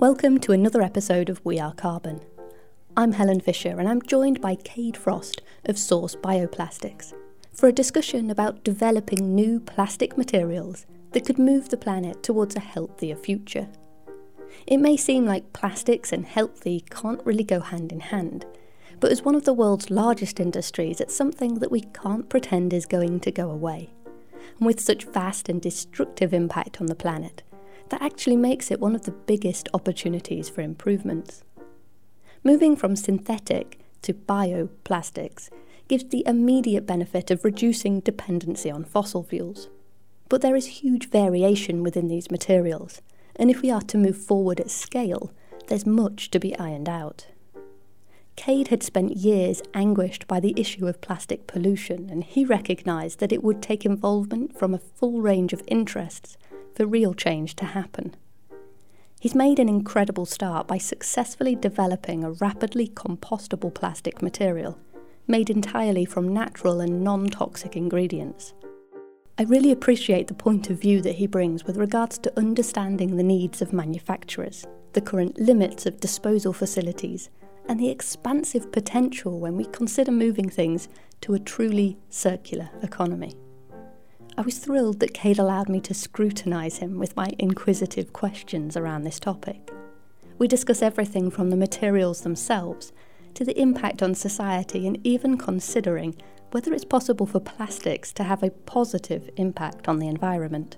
Welcome to another episode of We Are Carbon. I'm Helen Fisher and I'm joined by Cade Frost of Source Bioplastics for a discussion about developing new plastic materials that could move the planet towards a healthier future. It may seem like plastics and healthy can't really go hand in hand, but as one of the world's largest industries, it's something that we can't pretend is going to go away. And with such vast and destructive impact on the planet, that actually makes it one of the biggest opportunities for improvements. Moving from synthetic to bioplastics gives the immediate benefit of reducing dependency on fossil fuels. But there is huge variation within these materials, and if we are to move forward at scale, there's much to be ironed out. Cade had spent years anguished by the issue of plastic pollution, and he recognised that it would take involvement from a full range of interests for real change to happen. He's made an incredible start by successfully developing a rapidly compostable plastic material made entirely from natural and non toxic ingredients. I really appreciate the point of view that he brings with regards to understanding the needs of manufacturers, the current limits of disposal facilities, and the expansive potential when we consider moving things to a truly circular economy. I was thrilled that Cade allowed me to scrutinise him with my inquisitive questions around this topic. We discuss everything from the materials themselves to the impact on society and even considering whether it's possible for plastics to have a positive impact on the environment.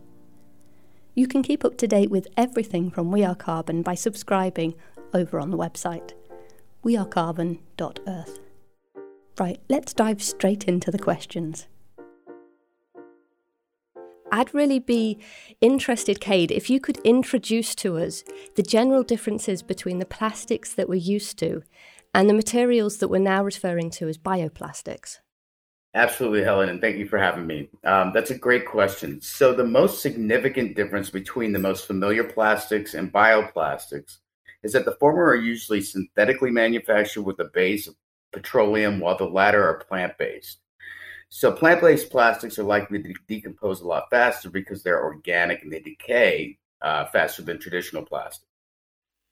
You can keep up to date with everything from We Are Carbon by subscribing over on the website wearecarbon.earth. Right, let's dive straight into the questions. I'd really be interested, Cade, if you could introduce to us the general differences between the plastics that we're used to and the materials that we're now referring to as bioplastics. Absolutely, Helen, and thank you for having me. Um, that's a great question. So, the most significant difference between the most familiar plastics and bioplastics is that the former are usually synthetically manufactured with a base of petroleum, while the latter are plant based. So plant-based plastics are likely to decompose a lot faster because they're organic and they decay uh, faster than traditional plastic.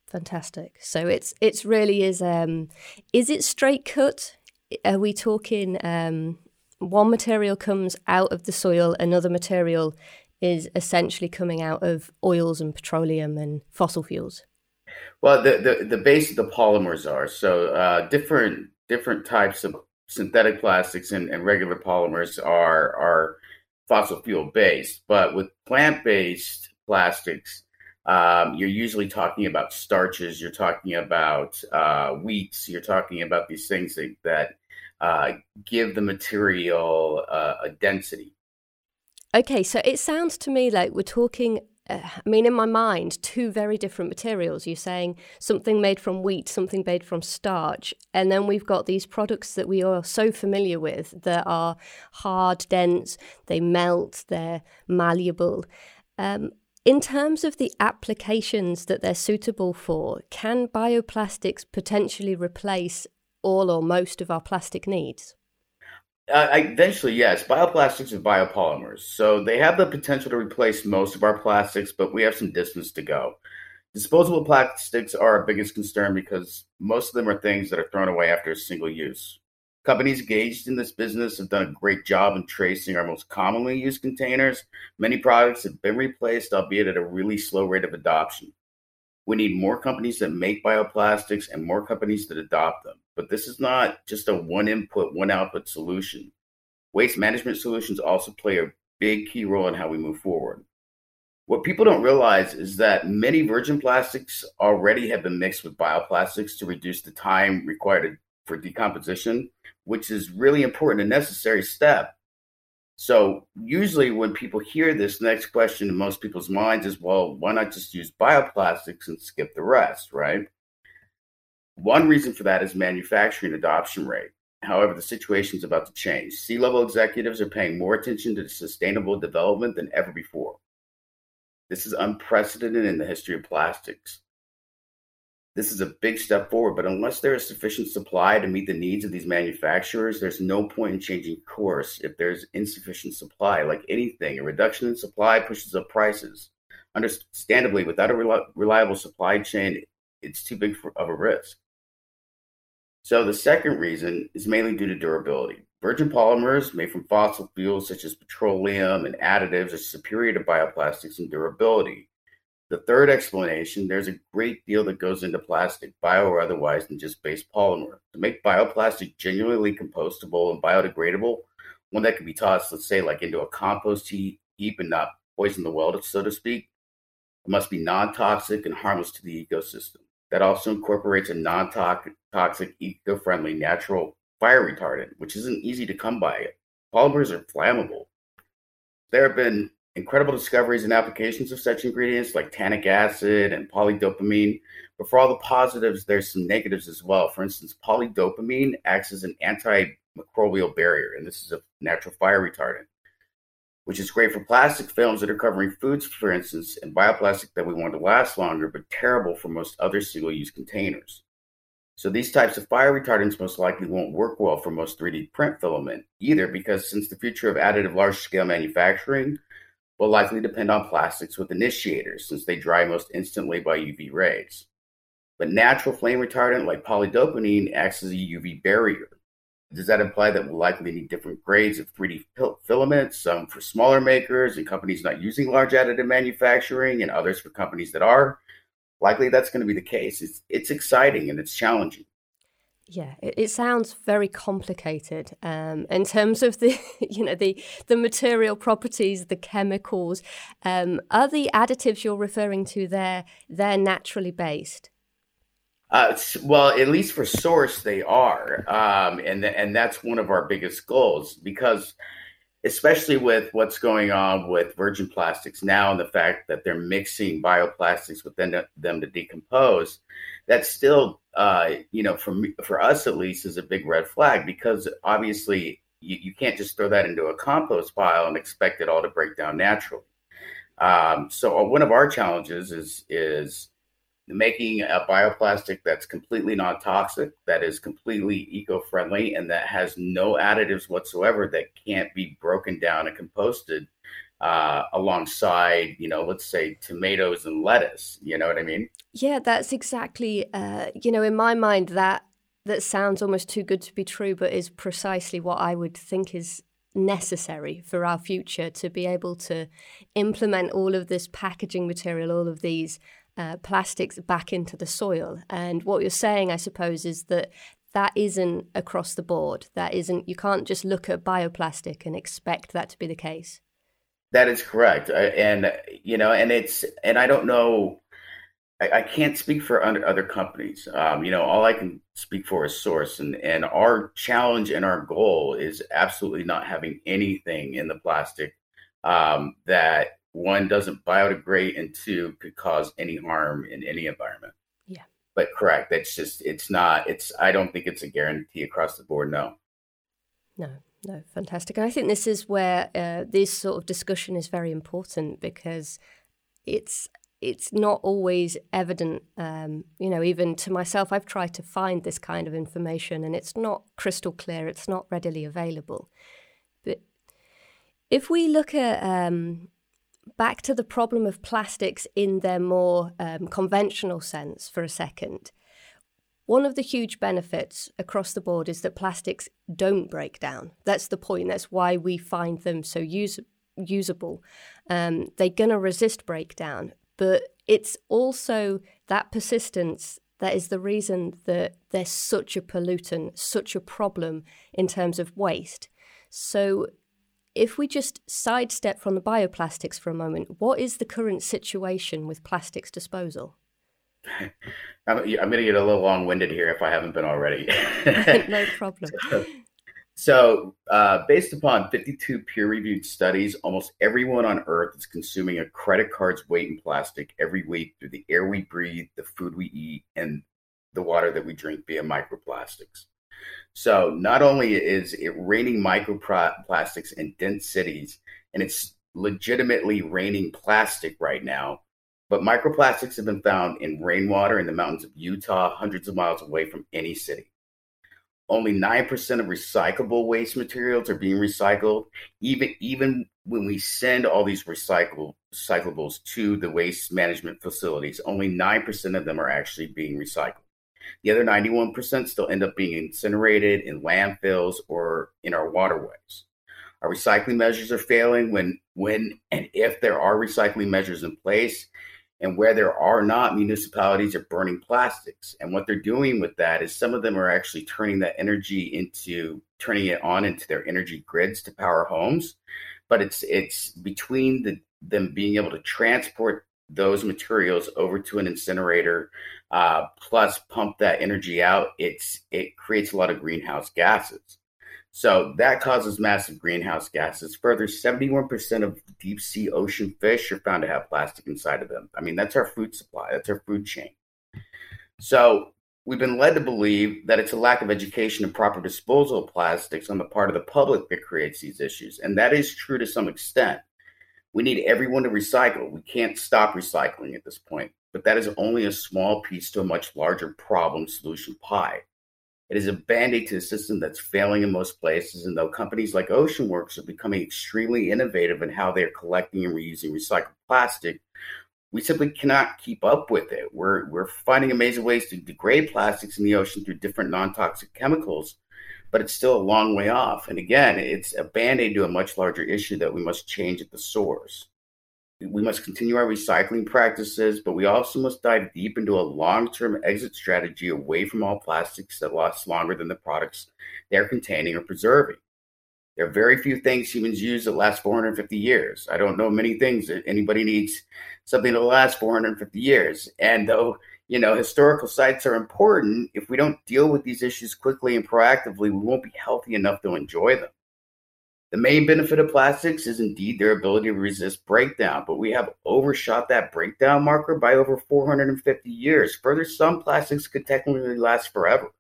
Fantastic. So it's it's really is um is it straight cut? Are we talking um one material comes out of the soil, another material is essentially coming out of oils and petroleum and fossil fuels? Well, the the, the base of the polymers are so uh, different different types of synthetic plastics and, and regular polymers are are fossil fuel based, but with plant based plastics, um, you're usually talking about starches, you're talking about uh, wheats, you're talking about these things that, that uh, give the material uh, a density. Okay, so it sounds to me like we're talking I mean, in my mind, two very different materials. You're saying something made from wheat, something made from starch. And then we've got these products that we are so familiar with that are hard, dense, they melt, they're malleable. Um, in terms of the applications that they're suitable for, can bioplastics potentially replace all or most of our plastic needs? Uh, eventually, yes. Bioplastics are biopolymers, so they have the potential to replace most of our plastics, but we have some distance to go. Disposable plastics are our biggest concern because most of them are things that are thrown away after a single use. Companies engaged in this business have done a great job in tracing our most commonly used containers. Many products have been replaced, albeit at a really slow rate of adoption. We need more companies that make bioplastics and more companies that adopt them. But this is not just a one input, one output solution. Waste management solutions also play a big key role in how we move forward. What people don't realize is that many virgin plastics already have been mixed with bioplastics to reduce the time required for decomposition, which is really important and necessary step so usually when people hear this next question in most people's minds is, well, why not just use bioplastics and skip the rest, right? One reason for that is manufacturing adoption rate. However, the situation is about to change. C level executives are paying more attention to sustainable development than ever before. This is unprecedented in the history of plastics. This is a big step forward, but unless there is sufficient supply to meet the needs of these manufacturers, there's no point in changing course if there's insufficient supply. Like anything, a reduction in supply pushes up prices. understandably, without a reliable supply chain, it's too big for, of a risk. So the second reason is mainly due to durability. Virgin polymers made from fossil fuels such as petroleum and additives are superior to bioplastics in durability. The third explanation there's a great deal that goes into plastic, bio or otherwise, than just base polymer. To make bioplastic genuinely compostable and biodegradable, one that can be tossed, let's say, like into a compost heap and not poison the well, so to speak, it must be non toxic and harmless to the ecosystem. That also incorporates a non toxic, eco friendly natural fire retardant, which isn't easy to come by. Polymers are flammable. There have been incredible discoveries and applications of such ingredients like tannic acid and polydopamine. But for all the positives, there's some negatives as well. For instance, polydopamine acts as an antimicrobial barrier, and this is a natural fire retardant, which is great for plastic films that are covering foods, for instance, and bioplastic that we want to last longer, but terrible for most other single use containers. So these types of fire retardants most likely won't work well for most 3D print filament either, because since the future of additive large scale manufacturing will likely depend on plastics with initiators, since they dry most instantly by UV rays. But natural flame retardant like polydopamine acts as a UV barrier. Does that imply that we'll likely need different grades of 3D filaments, some for smaller makers and companies not using large additive manufacturing, and others for companies that are? likely that's going to be the case. It's it's exciting and it's challenging. Yeah, it, it sounds very complicated um, in terms of the you know the the material properties, the chemicals. Um, are the additives you're referring to there? They're naturally based. Uh, well, at least for source, they are, um, and and that's one of our biggest goals because especially with what's going on with virgin plastics now and the fact that they're mixing bioplastics within them to decompose that's still uh, you know for me, for us at least is a big red flag because obviously you, you can't just throw that into a compost pile and expect it all to break down naturally. Um, so uh, one of our challenges is is making a bioplastic that's completely non-toxic, that is completely eco-friendly, and that has no additives whatsoever that can't be broken down and composted uh, alongside, you know, let's say tomatoes and lettuce. You know what I mean? Yeah, that's exactly. Uh, you know, in my mind, that that sounds almost too good to be true, but is precisely what I would think is necessary for our future to be able to implement all of this packaging material, all of these uh, plastics back into the soil. And what you're saying, I suppose, is that that isn't across the board. That isn't, you can't just look at bioplastic and expect that to be the case. That is correct. And, you know, and it's, and I don't know, I, I can't speak for other companies. Um, you know, all I can speak for is source. And, and our challenge and our goal is absolutely not having anything in the plastic um, that one doesn't biodegrade and two could cause any harm in any environment. Yeah. But correct that's just it's not it's i don't think it's a guarantee across the board no. No no fantastic. And i think this is where uh, this sort of discussion is very important because it's it's not always evident um, you know even to myself i've tried to find this kind of information and it's not crystal clear it's not readily available. But if we look at um, back to the problem of plastics in their more um, conventional sense for a second. One of the huge benefits across the board is that plastics don't break down. That's the point. That's why we find them so use- usable. Um, they're going to resist breakdown, but it's also that persistence that is the reason that they're such a pollutant, such a problem in terms of waste. So if we just sidestep from the bioplastics for a moment, what is the current situation with plastics disposal? I'm, I'm going to get a little long winded here if I haven't been already. no problem. So, so uh, based upon 52 peer reviewed studies, almost everyone on Earth is consuming a credit card's weight in plastic every week through the air we breathe, the food we eat, and the water that we drink via microplastics. So not only is it raining microplastics in dense cities, and it's legitimately raining plastic right now, but microplastics have been found in rainwater in the mountains of Utah, hundreds of miles away from any city. Only 9% of recyclable waste materials are being recycled, even, even when we send all these recycle, recyclables to the waste management facilities, only 9% of them are actually being recycled. The other 91% still end up being incinerated in landfills or in our waterways. Our recycling measures are failing when, when and if there are recycling measures in place, and where there are not, municipalities are burning plastics. And what they're doing with that is some of them are actually turning that energy into turning it on into their energy grids to power homes. But it's it's between the them being able to transport those materials over to an incinerator, uh, plus pump that energy out. It's it creates a lot of greenhouse gases. So that causes massive greenhouse gases. Further, 71% of deep sea ocean fish are found to have plastic inside of them. I mean, that's our food supply, that's our food chain. So we've been led to believe that it's a lack of education and proper disposal of plastics on the part of the public that creates these issues. And that is true to some extent. We need everyone to recycle. We can't stop recycling at this point, but that is only a small piece to a much larger problem solution pie. It is a band aid to a system that's failing in most places. And though companies like OceanWorks are becoming extremely innovative in how they're collecting and reusing recycled plastic, we simply cannot keep up with it. We're, we're finding amazing ways to degrade plastics in the ocean through different non toxic chemicals, but it's still a long way off. And again, it's a band aid to a much larger issue that we must change at the source we must continue our recycling practices, but we also must dive deep into a long term exit strategy away from all plastics that last longer than the products they're containing or preserving. There are very few things humans use that last 450 years. I don't know many things that anybody needs something to last 450 years. And though, you know, historical sites are important, if we don't deal with these issues quickly and proactively, we won't be healthy enough to enjoy them. The main benefit of plastics is indeed their ability to resist breakdown, but we have overshot that breakdown marker by over 450 years. Further, some plastics could technically last forever.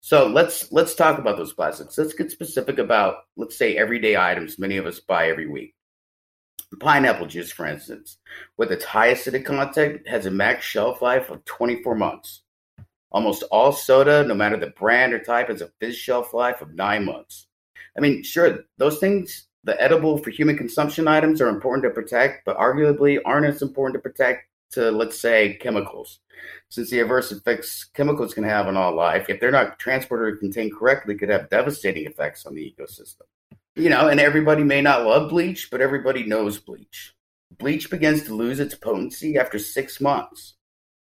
So let's let's talk about those plastics. Let's get specific about let's say everyday items many of us buy every week. Pineapple juice, for instance, with its high acidic content, has a max shelf life of 24 months. Almost all soda, no matter the brand or type, has a fizz shelf life of nine months. I mean, sure, those things, the edible for human consumption items are important to protect, but arguably aren't as important to protect to, let's say, chemicals. Since the adverse effects chemicals can have on all life, if they're not transported or contained correctly, could have devastating effects on the ecosystem. You know, and everybody may not love bleach, but everybody knows bleach. Bleach begins to lose its potency after six months.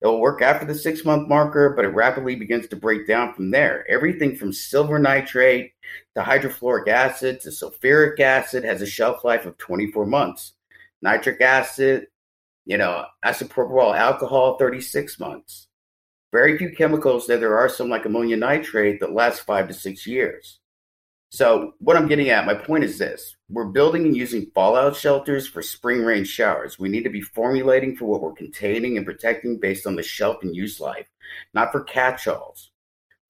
It will work after the six month marker, but it rapidly begins to break down from there. Everything from silver nitrate to hydrofluoric acid to sulfuric acid has a shelf life of 24 months. Nitric acid, you know, isopropyl alcohol, 36 months. Very few chemicals, though there are some like ammonia nitrate that last five to six years. So, what I'm getting at, my point is this we're building and using fallout shelters for spring rain showers. We need to be formulating for what we're containing and protecting based on the shelf and use life, not for catch alls.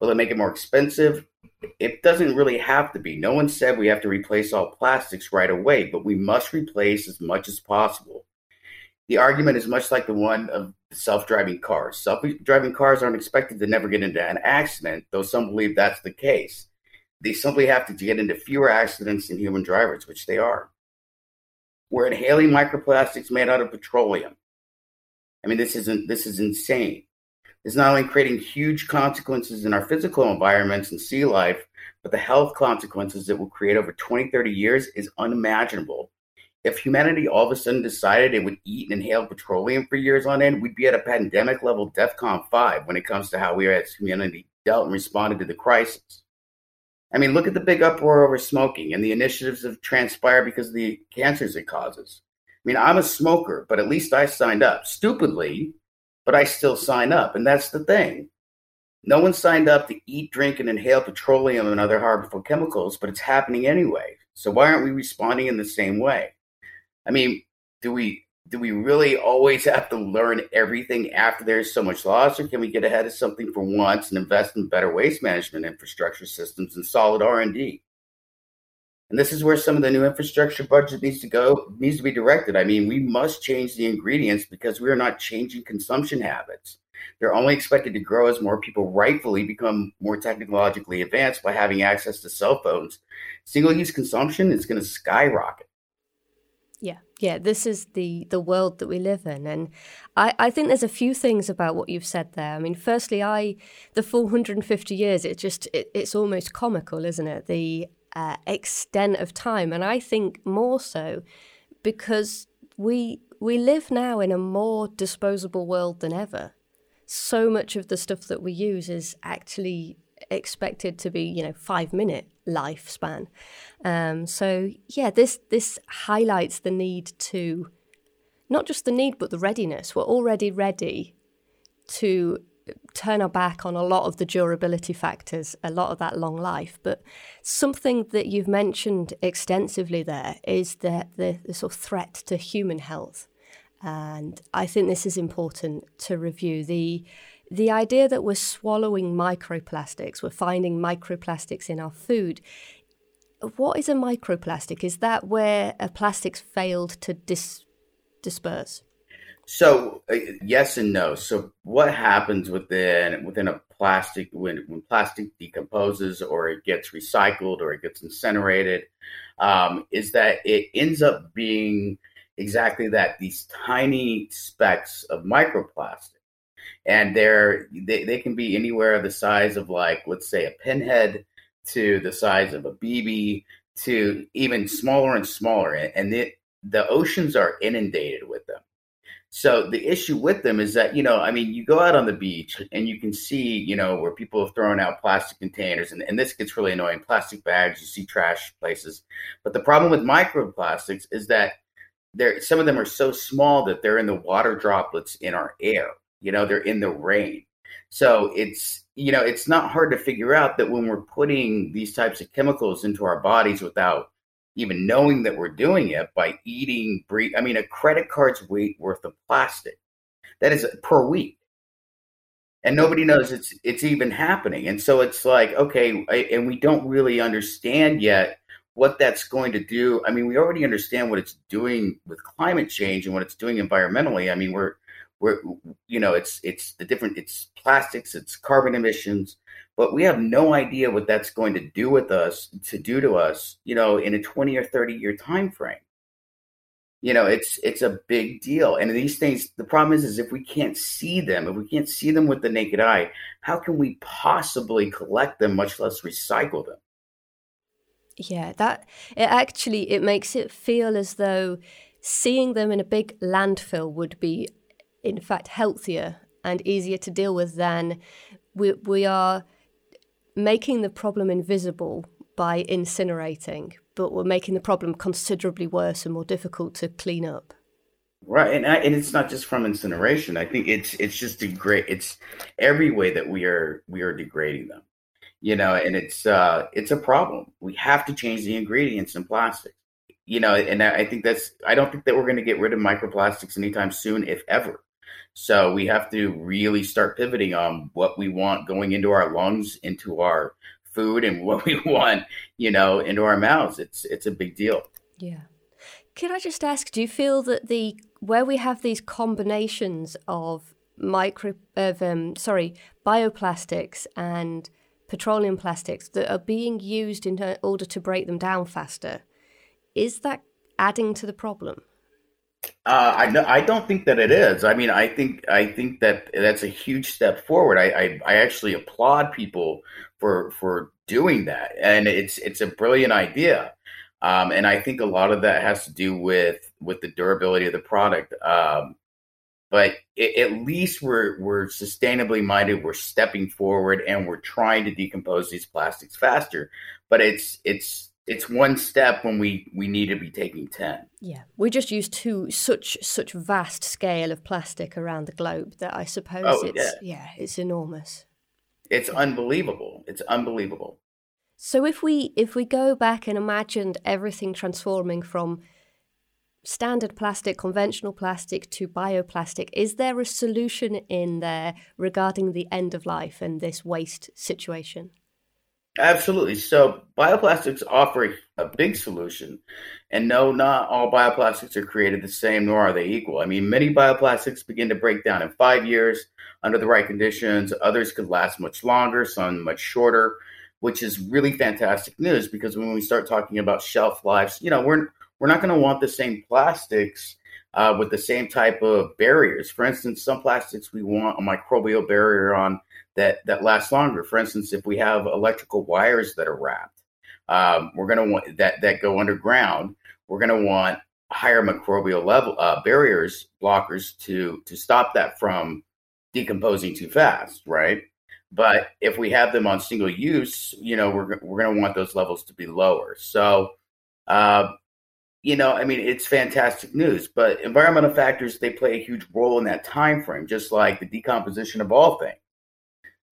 Will it make it more expensive? It doesn't really have to be. No one said we have to replace all plastics right away, but we must replace as much as possible. The argument is much like the one of self driving cars. Self driving cars aren't expected to never get into an accident, though some believe that's the case. They simply have to get into fewer accidents than human drivers, which they are. We're inhaling microplastics made out of petroleum. I mean, this isn't this is insane. It's not only creating huge consequences in our physical environments and sea life, but the health consequences it will create over 20, 30 years is unimaginable. If humanity all of a sudden decided it would eat and inhale petroleum for years on end, we'd be at a pandemic level DEFCON 5 when it comes to how we as humanity dealt and responded to the crisis. I mean, look at the big uproar over smoking and the initiatives that transpire because of the cancers it causes. I mean, I'm a smoker, but at least I signed up. Stupidly, but I still sign up. And that's the thing. No one signed up to eat, drink, and inhale petroleum and other harmful chemicals, but it's happening anyway. So why aren't we responding in the same way? I mean, do we do we really always have to learn everything after there's so much loss, or can we get ahead of something for once and invest in better waste management infrastructure systems and solid R and D? And this is where some of the new infrastructure budget needs to go, needs to be directed. I mean, we must change the ingredients because we are not changing consumption habits. They're only expected to grow as more people rightfully become more technologically advanced by having access to cell phones. Single use consumption is going to skyrocket. Yeah, this is the the world that we live in, and I, I think there's a few things about what you've said there. I mean, firstly, I the 450 years, it just it, it's almost comical, isn't it? The uh, extent of time, and I think more so because we we live now in a more disposable world than ever. So much of the stuff that we use is actually expected to be, you know, five minute lifespan. Um, so yeah, this this highlights the need to not just the need but the readiness. We're already ready to turn our back on a lot of the durability factors, a lot of that long life. But something that you've mentioned extensively there is the, the, the sort of threat to human health. And I think this is important to review. The the idea that we're swallowing microplastics, we're finding microplastics in our food. What is a microplastic? Is that where a plastic's failed to dis- disperse? So uh, yes and no. So what happens within within a plastic when when plastic decomposes or it gets recycled or it gets incinerated um, is that it ends up being exactly that these tiny specks of microplastic and they're they, they can be anywhere the size of like let's say a pinhead to the size of a bb to even smaller and smaller and the the oceans are inundated with them so the issue with them is that, you know, I mean, you go out on the beach and you can see, you know, where people have thrown out plastic containers, and, and this gets really annoying plastic bags, you see trash places. But the problem with microplastics is that there some of them are so small that they're in the water droplets in our air. You know, they're in the rain. So it's you know, it's not hard to figure out that when we're putting these types of chemicals into our bodies without even knowing that we're doing it by eating, breathe. I mean, a credit card's weight worth of plastic. That is per week. And nobody knows it's it's even happening. And so it's like, okay, and we don't really understand yet what that's going to do. I mean, we already understand what it's doing with climate change and what it's doing environmentally. I mean, we're we're you know, it's it's the different it's plastics, it's carbon emissions, but we have no idea what that's going to do with us to do to us you know in a 20 or 30 year time frame you know it's it's a big deal. And these things the problem is is if we can't see them if we can't see them with the naked eye how can we possibly collect them much less recycle them? Yeah that it actually it makes it feel as though seeing them in a big landfill would be in fact healthier and easier to deal with than we, we are making the problem invisible by incinerating, but we're making the problem considerably worse and more difficult to clean up. Right, and I, and it's not just from incineration. I think it's it's just degrade. It's every way that we are we are degrading them, you know, and it's uh it's a problem. We have to change the ingredients in plastic, you know, and I think that's I don't think that we're going to get rid of microplastics anytime soon, if ever. So we have to really start pivoting on what we want going into our lungs, into our food, and what we want, you know, into our mouths. It's it's a big deal. Yeah. Can I just ask, do you feel that the where we have these combinations of micro of um, sorry bioplastics and petroleum plastics that are being used in order to break them down faster, is that adding to the problem? Uh, I I don't think that it is. I mean, I think I think that that's a huge step forward. I, I, I actually applaud people for for doing that, and it's it's a brilliant idea. Um, and I think a lot of that has to do with with the durability of the product. Um, but it, at least we're we're sustainably minded. We're stepping forward, and we're trying to decompose these plastics faster. But it's it's it's one step when we we need to be taking 10 yeah we just use two such such vast scale of plastic around the globe that i suppose oh, it's yeah. yeah it's enormous it's yeah. unbelievable it's unbelievable so if we if we go back and imagined everything transforming from standard plastic conventional plastic to bioplastic is there a solution in there regarding the end of life and this waste situation Absolutely. So bioplastics offer a big solution. And no, not all bioplastics are created the same, nor are they equal. I mean, many bioplastics begin to break down in five years under the right conditions. Others could last much longer, some much shorter, which is really fantastic news because when we start talking about shelf lives, you know, we're we're not going to want the same plastics uh, with the same type of barriers. For instance, some plastics we want a microbial barrier on that that lasts longer. For instance, if we have electrical wires that are wrapped, um, we're going to want that that go underground. We're going to want higher microbial level uh, barriers blockers to to stop that from decomposing too fast, right? But if we have them on single use, you know, we're we're going to want those levels to be lower. So, uh, you know, I mean, it's fantastic news. But environmental factors they play a huge role in that time frame, just like the decomposition of all things.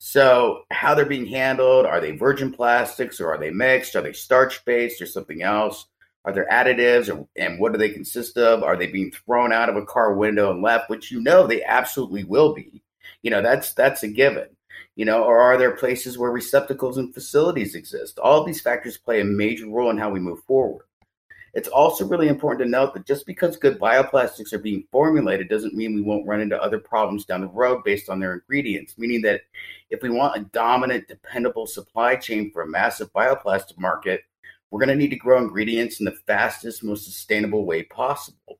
So, how they're being handled are they virgin plastics or are they mixed? Are they starch based or something else? Are there additives or, and what do they consist of? Are they being thrown out of a car window and left, which you know they absolutely will be? You know, that's that's a given. You know, or are there places where receptacles and facilities exist? All these factors play a major role in how we move forward. It's also really important to note that just because good bioplastics are being formulated doesn't mean we won't run into other problems down the road based on their ingredients, meaning that if we want a dominant, dependable supply chain for a massive bioplastic market, we're going to need to grow ingredients in the fastest, most sustainable way possible.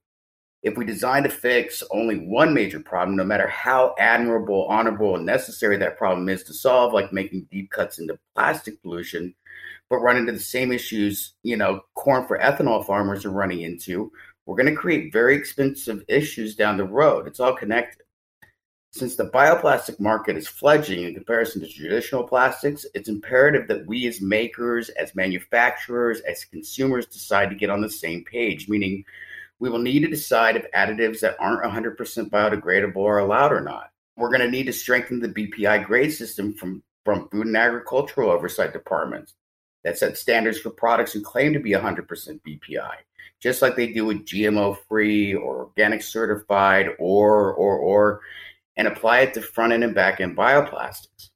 If we design to fix only one major problem, no matter how admirable, honorable, and necessary that problem is to solve, like making deep cuts into plastic pollution, but run into the same issues, you know, corn for ethanol farmers are running into, we're going to create very expensive issues down the road. It's all connected. Since the bioplastic market is fledgling in comparison to traditional plastics, it's imperative that we as makers, as manufacturers, as consumers decide to get on the same page, meaning we will need to decide if additives that aren't 100% biodegradable are allowed or not. We're going to need to strengthen the BPI grade system from, from food and agricultural oversight departments that set standards for products who claim to be 100% BPI, just like they do with GMO free or organic certified or, or, or, and apply it to front end and back end bioplastics.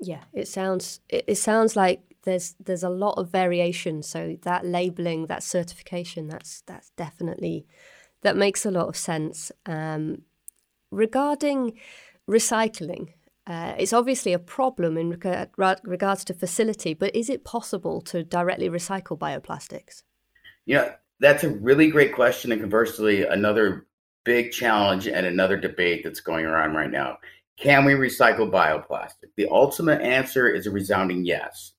Yeah, it sounds it, sounds like there's there's a lot of variation. So that labeling, that certification, that's that's definitely that makes a lot of sense. Um, regarding recycling, uh, it's obviously a problem in reg- regards to facility, but is it possible to directly recycle bioplastics? Yeah, that's a really great question. And conversely, another big challenge and another debate that's going around right now. Can we recycle bioplastic? The ultimate answer is a resounding yes.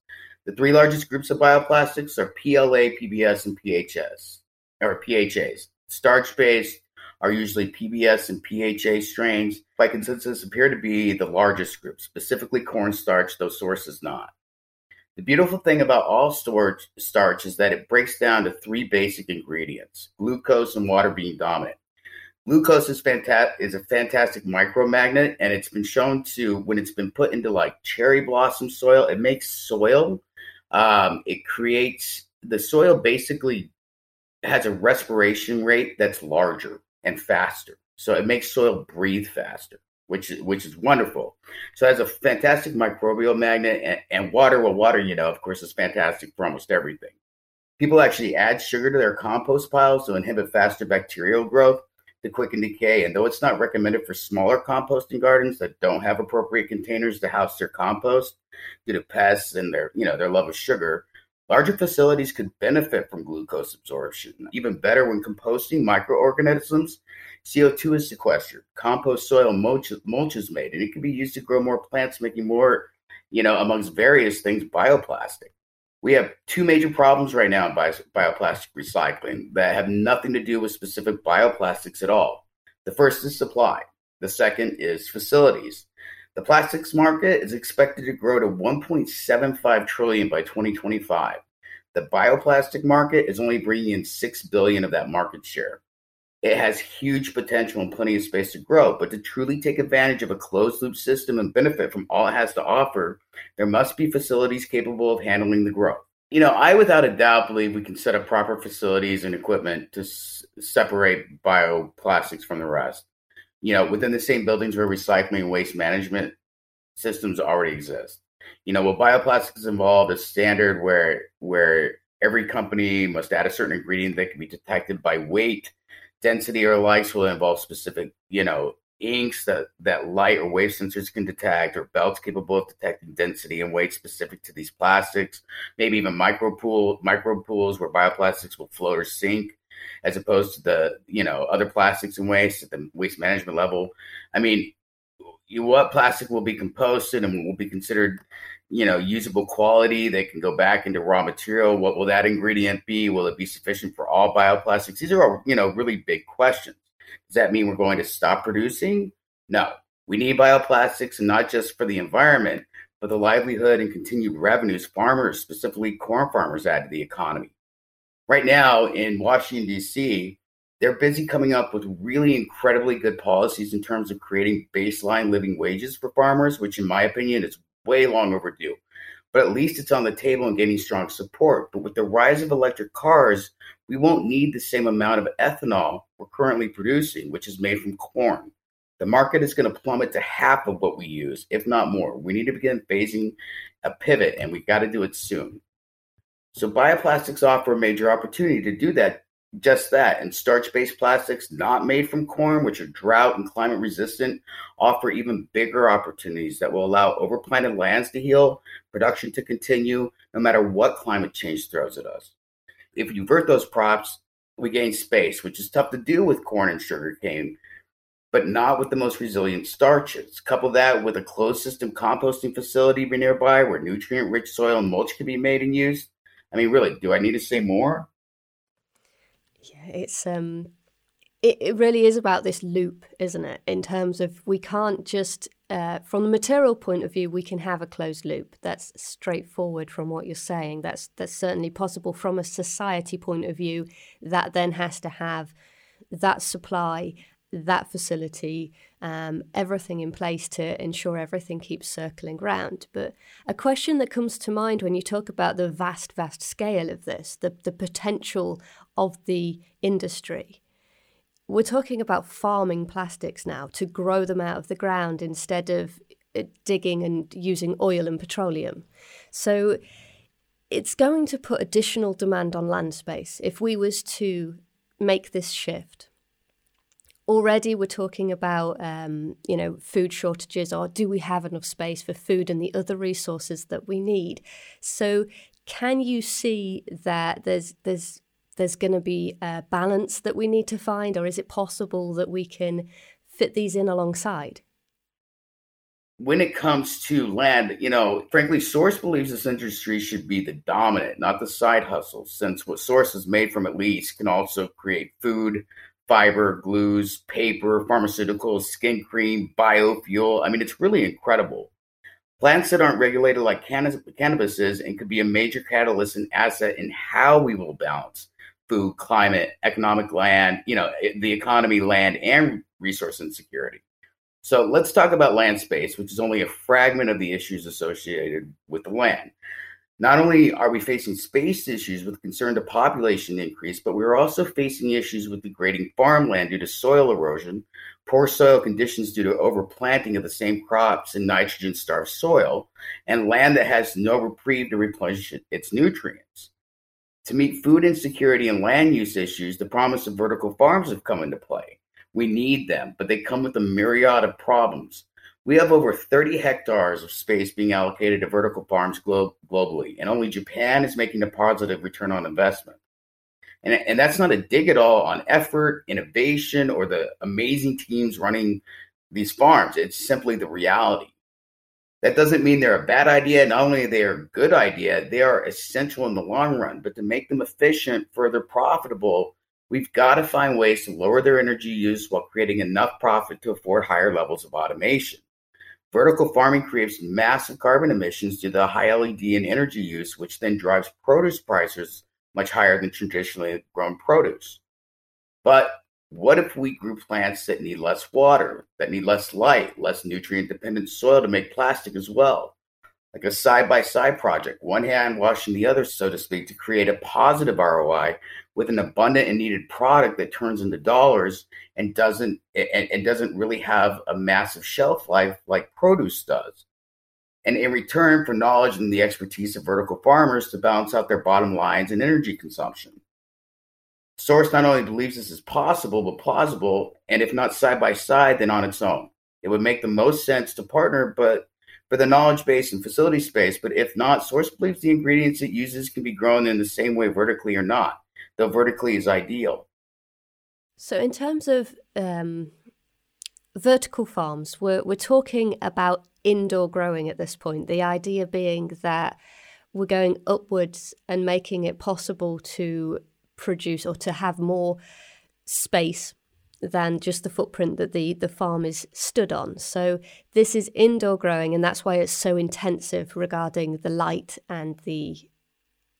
The three largest groups of bioplastics are PLA, PBS, and PHS, or PHAs. Starch based, are usually PBS and PHA strains, by consensus, appear to be the largest group, specifically cornstarch, though source is not. The beautiful thing about all storage starch is that it breaks down to three basic ingredients glucose and water being dominant. Glucose is, fanta- is a fantastic micromagnet, and it's been shown to, when it's been put into like cherry blossom soil, it makes soil. Um, it creates the soil basically has a respiration rate that's larger and faster. So it makes soil breathe faster, which is which is wonderful. So it has a fantastic microbial magnet and, and water. Well, water, you know, of course, is fantastic for almost everything. People actually add sugar to their compost piles to inhibit faster bacterial growth to quicken decay. And though it's not recommended for smaller composting gardens that don't have appropriate containers to house their compost due to pests and their, you know, their love of sugar, Larger facilities could benefit from glucose absorption. Even better, when composting microorganisms, CO2 is sequestered. Compost soil mulch, mulch is made, and it can be used to grow more plants, making more, you know, amongst various things, bioplastic. We have two major problems right now in bio, bioplastic recycling that have nothing to do with specific bioplastics at all. The first is supply. The second is facilities. The plastics market is expected to grow to 1.75 trillion by 2025. The bioplastic market is only bringing in 6 billion of that market share. It has huge potential and plenty of space to grow, but to truly take advantage of a closed loop system and benefit from all it has to offer, there must be facilities capable of handling the growth. You know, I without a doubt believe we can set up proper facilities and equipment to s- separate bioplastics from the rest you know, within the same buildings where recycling and waste management systems already exist. You know, will bioplastics involved a standard where where every company must add a certain ingredient that can be detected by weight, density, or likes? Will involve specific, you know, inks that, that light or wave sensors can detect, or belts capable of detecting density and weight specific to these plastics, maybe even micro pool micro pools where bioplastics will float or sink as opposed to the you know other plastics and waste at the waste management level. I mean, you, what plastic will be composted and will be considered you know usable quality they can go back into raw material what will that ingredient be will it be sufficient for all bioplastics these are all you know really big questions does that mean we're going to stop producing? No. We need bioplastics, and not just for the environment, but the livelihood and continued revenues farmers, specifically corn farmers, add to the economy. Right now in Washington, D.C., they're busy coming up with really incredibly good policies in terms of creating baseline living wages for farmers, which, in my opinion, is way long overdue. But at least it's on the table and getting strong support. But with the rise of electric cars, we won't need the same amount of ethanol we're currently producing, which is made from corn. The market is going to plummet to half of what we use, if not more. We need to begin phasing a pivot, and we've got to do it soon. So, bioplastics offer a major opportunity to do that, just that. And starch based plastics not made from corn, which are drought and climate resistant, offer even bigger opportunities that will allow overplanted lands to heal, production to continue, no matter what climate change throws at us if you vert those crops, we gain space, which is tough to do with corn and sugarcane, but not with the most resilient starches. Couple that with a closed system composting facility nearby where nutrient rich soil and mulch can be made and used. I mean, really, do I need to say more? Yeah, it's um it, it really is about this loop, isn't it? In terms of we can't just, uh, from the material point of view, we can have a closed loop. That's straightforward from what you're saying. That's that's certainly possible from a society point of view. That then has to have that supply, that facility, um, everything in place to ensure everything keeps circling round. But a question that comes to mind when you talk about the vast, vast scale of this, the the potential of the industry we're talking about farming plastics now to grow them out of the ground instead of uh, digging and using oil and petroleum. So it's going to put additional demand on land space if we was to make this shift. Already, we're talking about um, you know food shortages, or do we have enough space for food and the other resources that we need? So, can you see that there's there's there's going to be a balance that we need to find, or is it possible that we can fit these in alongside? When it comes to land, you know, frankly, Source believes this industry should be the dominant, not the side hustle, since what Source is made from at least can also create food, fiber, glues, paper, pharmaceuticals, skin cream, biofuel. I mean, it's really incredible. Plants that aren't regulated like cannabis is and could be a major catalyst and asset in how we will balance food, climate, economic land, you know, eh, the economy, land, and resource insecurity. So let's talk about land space, which is only a fragment of the issues associated with the land. Not only are we facing space issues with concern to population increase, but we're also facing issues with degrading farmland due to soil erosion, poor soil conditions due to overplanting of the same crops in nitrogen starved soil, and land that has no reprieve to replenish its nutrients. To meet food insecurity and land use issues, the promise of vertical farms have come into play. We need them, but they come with a myriad of problems. We have over 30 hectares of space being allocated to vertical farms glo- globally, and only Japan is making a positive return on investment. And, and that's not a dig at all on effort, innovation, or the amazing teams running these farms. It's simply the reality. That doesn't mean they're a bad idea. Not only are they a good idea, they are essential in the long run. But to make them efficient, further profitable, we've got to find ways to lower their energy use while creating enough profit to afford higher levels of automation. Vertical farming creates massive carbon emissions due to the high LED and energy use, which then drives produce prices much higher than traditionally grown produce. But what if we grew plants that need less water, that need less light, less nutrient dependent soil to make plastic as well? Like a side by side project, one hand washing the other, so to speak, to create a positive ROI with an abundant and needed product that turns into dollars and doesn't and, and doesn't really have a massive shelf life like produce does. and in return for knowledge and the expertise of vertical farmers to balance out their bottom lines and energy consumption. Source not only believes this is possible, but plausible, and if not side by side, then on its own. It would make the most sense to partner, but for the knowledge base and facility space. But if not, Source believes the ingredients it uses can be grown in the same way vertically or not, though vertically is ideal. So, in terms of um, vertical farms, we're, we're talking about indoor growing at this point. The idea being that we're going upwards and making it possible to produce or to have more space than just the footprint that the, the farm is stood on. So this is indoor growing, and that's why it's so intensive regarding the light and the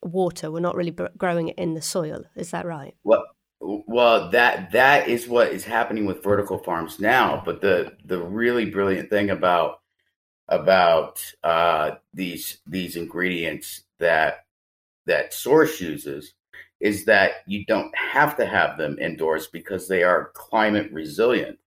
water. We're not really growing it in the soil. Is that right? Well, well, that that is what is happening with vertical farms now. But the the really brilliant thing about about uh, these these ingredients that that Source uses is that you don't have to have them indoors because they are climate resilient.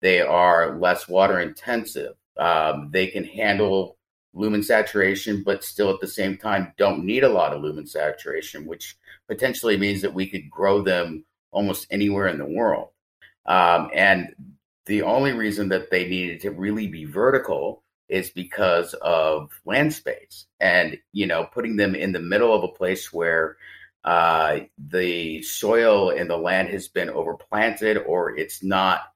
They are less water intensive. Um, they can handle lumen saturation, but still at the same time don't need a lot of lumen saturation, which potentially means that we could grow them almost anywhere in the world. Um, and the only reason that they needed to really be vertical is because of land space and you know putting them in the middle of a place where uh, the soil and the land has been overplanted or it's not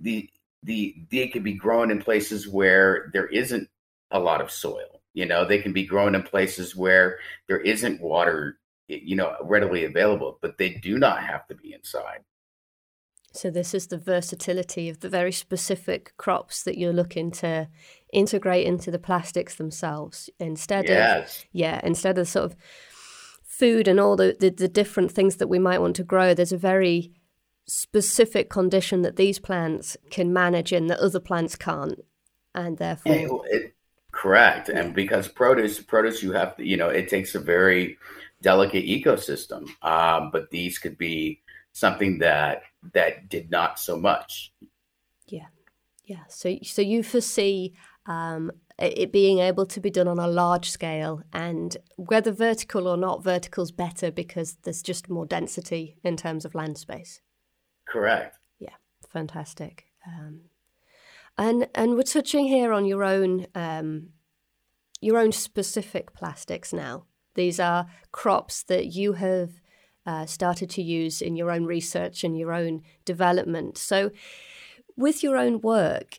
the the they can be grown in places where there isn't a lot of soil you know they can be grown in places where there isn't water you know readily available but they do not have to be inside so this is the versatility of the very specific crops that you're looking to integrate into the plastics themselves instead yes. of yeah instead of sort of food and all the, the, the different things that we might want to grow, there's a very specific condition that these plants can manage and that other plants can't, and therefore. It, correct, and because produce, produce, you have to, you know, it takes a very delicate ecosystem, um, but these could be something that that did not so much. Yeah, yeah. So, so you foresee um, it being able to be done on a large scale and whether vertical or not vertical's better because there's just more density in terms of land space. Correct. Yeah. Fantastic. Um, and and we're touching here on your own um, your own specific plastics now these are crops that you have uh, started to use in your own research and your own development so with your own work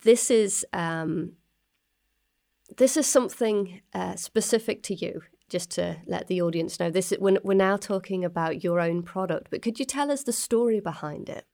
this is um, this is something uh, specific to you, just to let the audience know. This we're, we're now talking about your own product, but could you tell us the story behind it?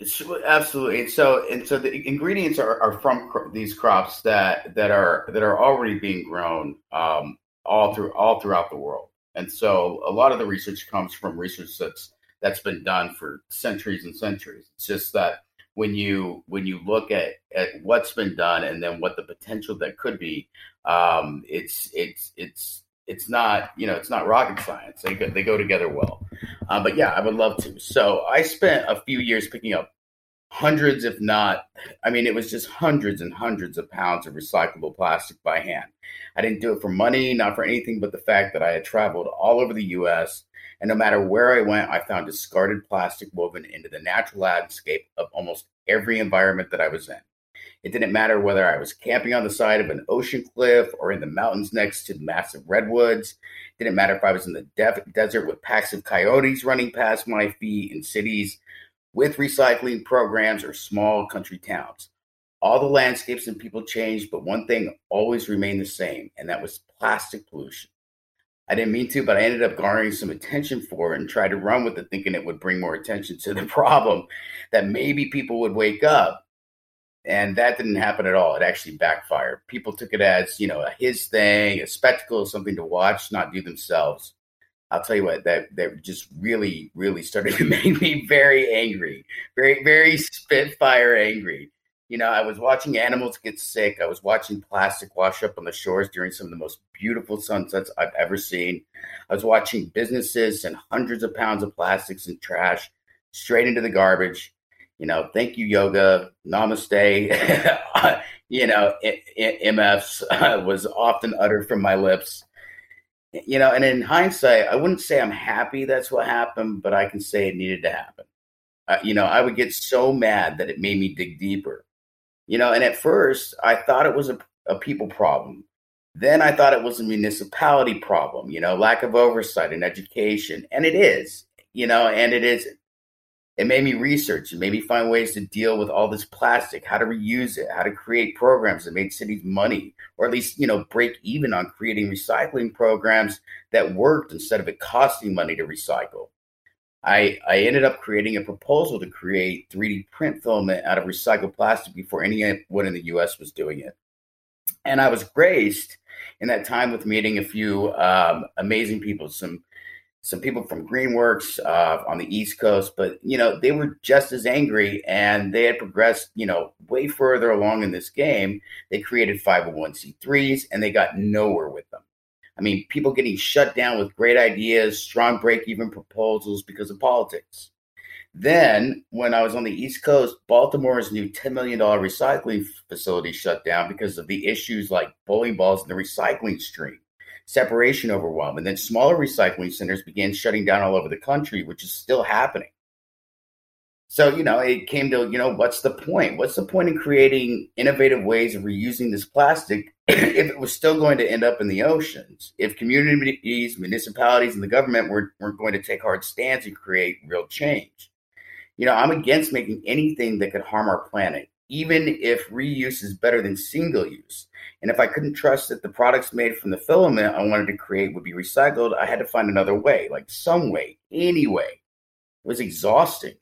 Absolutely. And So, and so the ingredients are, are from these crops that that are that are already being grown um, all through all throughout the world. And so, a lot of the research comes from research that's that's been done for centuries and centuries. It's just that when you when you look at at what's been done and then what the potential that could be, um, it's it's it's it's not you know it's not rocket science. They go, they go together well. Uh, but yeah, I would love to. So I spent a few years picking up hundreds, if not, I mean, it was just hundreds and hundreds of pounds of recyclable plastic by hand. I didn't do it for money, not for anything but the fact that I had traveled all over the US and no matter where I went, I found discarded plastic woven into the natural landscape of almost every environment that I was in. It didn't matter whether I was camping on the side of an ocean cliff or in the mountains next to massive redwoods. It didn't matter if I was in the de- desert with packs of coyotes running past my feet in cities with recycling programs or small country towns. All the landscapes and people changed, but one thing always remained the same, and that was plastic pollution. I didn't mean to, but I ended up garnering some attention for it and tried to run with it, thinking it would bring more attention to the problem, that maybe people would wake up. And that didn't happen at all. It actually backfired. People took it as, you know, a his thing, a spectacle, something to watch, not do themselves. I'll tell you what, that that just really, really started to make me very angry, very, very spitfire angry. You know, I was watching animals get sick. I was watching plastic wash up on the shores during some of the most beautiful sunsets I've ever seen. I was watching businesses and hundreds of pounds of plastics and trash straight into the garbage. You know, thank you, yoga, namaste. you know, MFs was often uttered from my lips. You know, and in hindsight, I wouldn't say I'm happy that's what happened, but I can say it needed to happen. Uh, you know, I would get so mad that it made me dig deeper. You know, and at first I thought it was a, a people problem. Then I thought it was a municipality problem, you know, lack of oversight and education. And it is, you know, and it isn't. It made me research. It made me find ways to deal with all this plastic, how to reuse it, how to create programs that made cities money, or at least, you know, break even on creating recycling programs that worked instead of it costing money to recycle. I, I ended up creating a proposal to create 3D print filament out of recycled plastic before anyone in the US was doing it. And I was graced in that time with meeting a few um, amazing people, some some people from Greenworks uh, on the East Coast, but you know they were just as angry, and they had progressed, you know, way further along in this game. They created 501c3s, and they got nowhere with them. I mean, people getting shut down with great ideas, strong break-even proposals because of politics. Then, when I was on the East Coast, Baltimore's new $10 million recycling facility shut down because of the issues like bowling balls in the recycling stream separation overwhelm. And then smaller recycling centers began shutting down all over the country, which is still happening. So, you know, it came to, you know, what's the point? What's the point in creating innovative ways of reusing this plastic if it was still going to end up in the oceans? If communities, municipalities, and the government were, weren't going to take hard stands and create real change? You know, I'm against making anything that could harm our planet even if reuse is better than single use. And if I couldn't trust that the products made from the filament I wanted to create would be recycled, I had to find another way, like some way, any way. It was exhausting.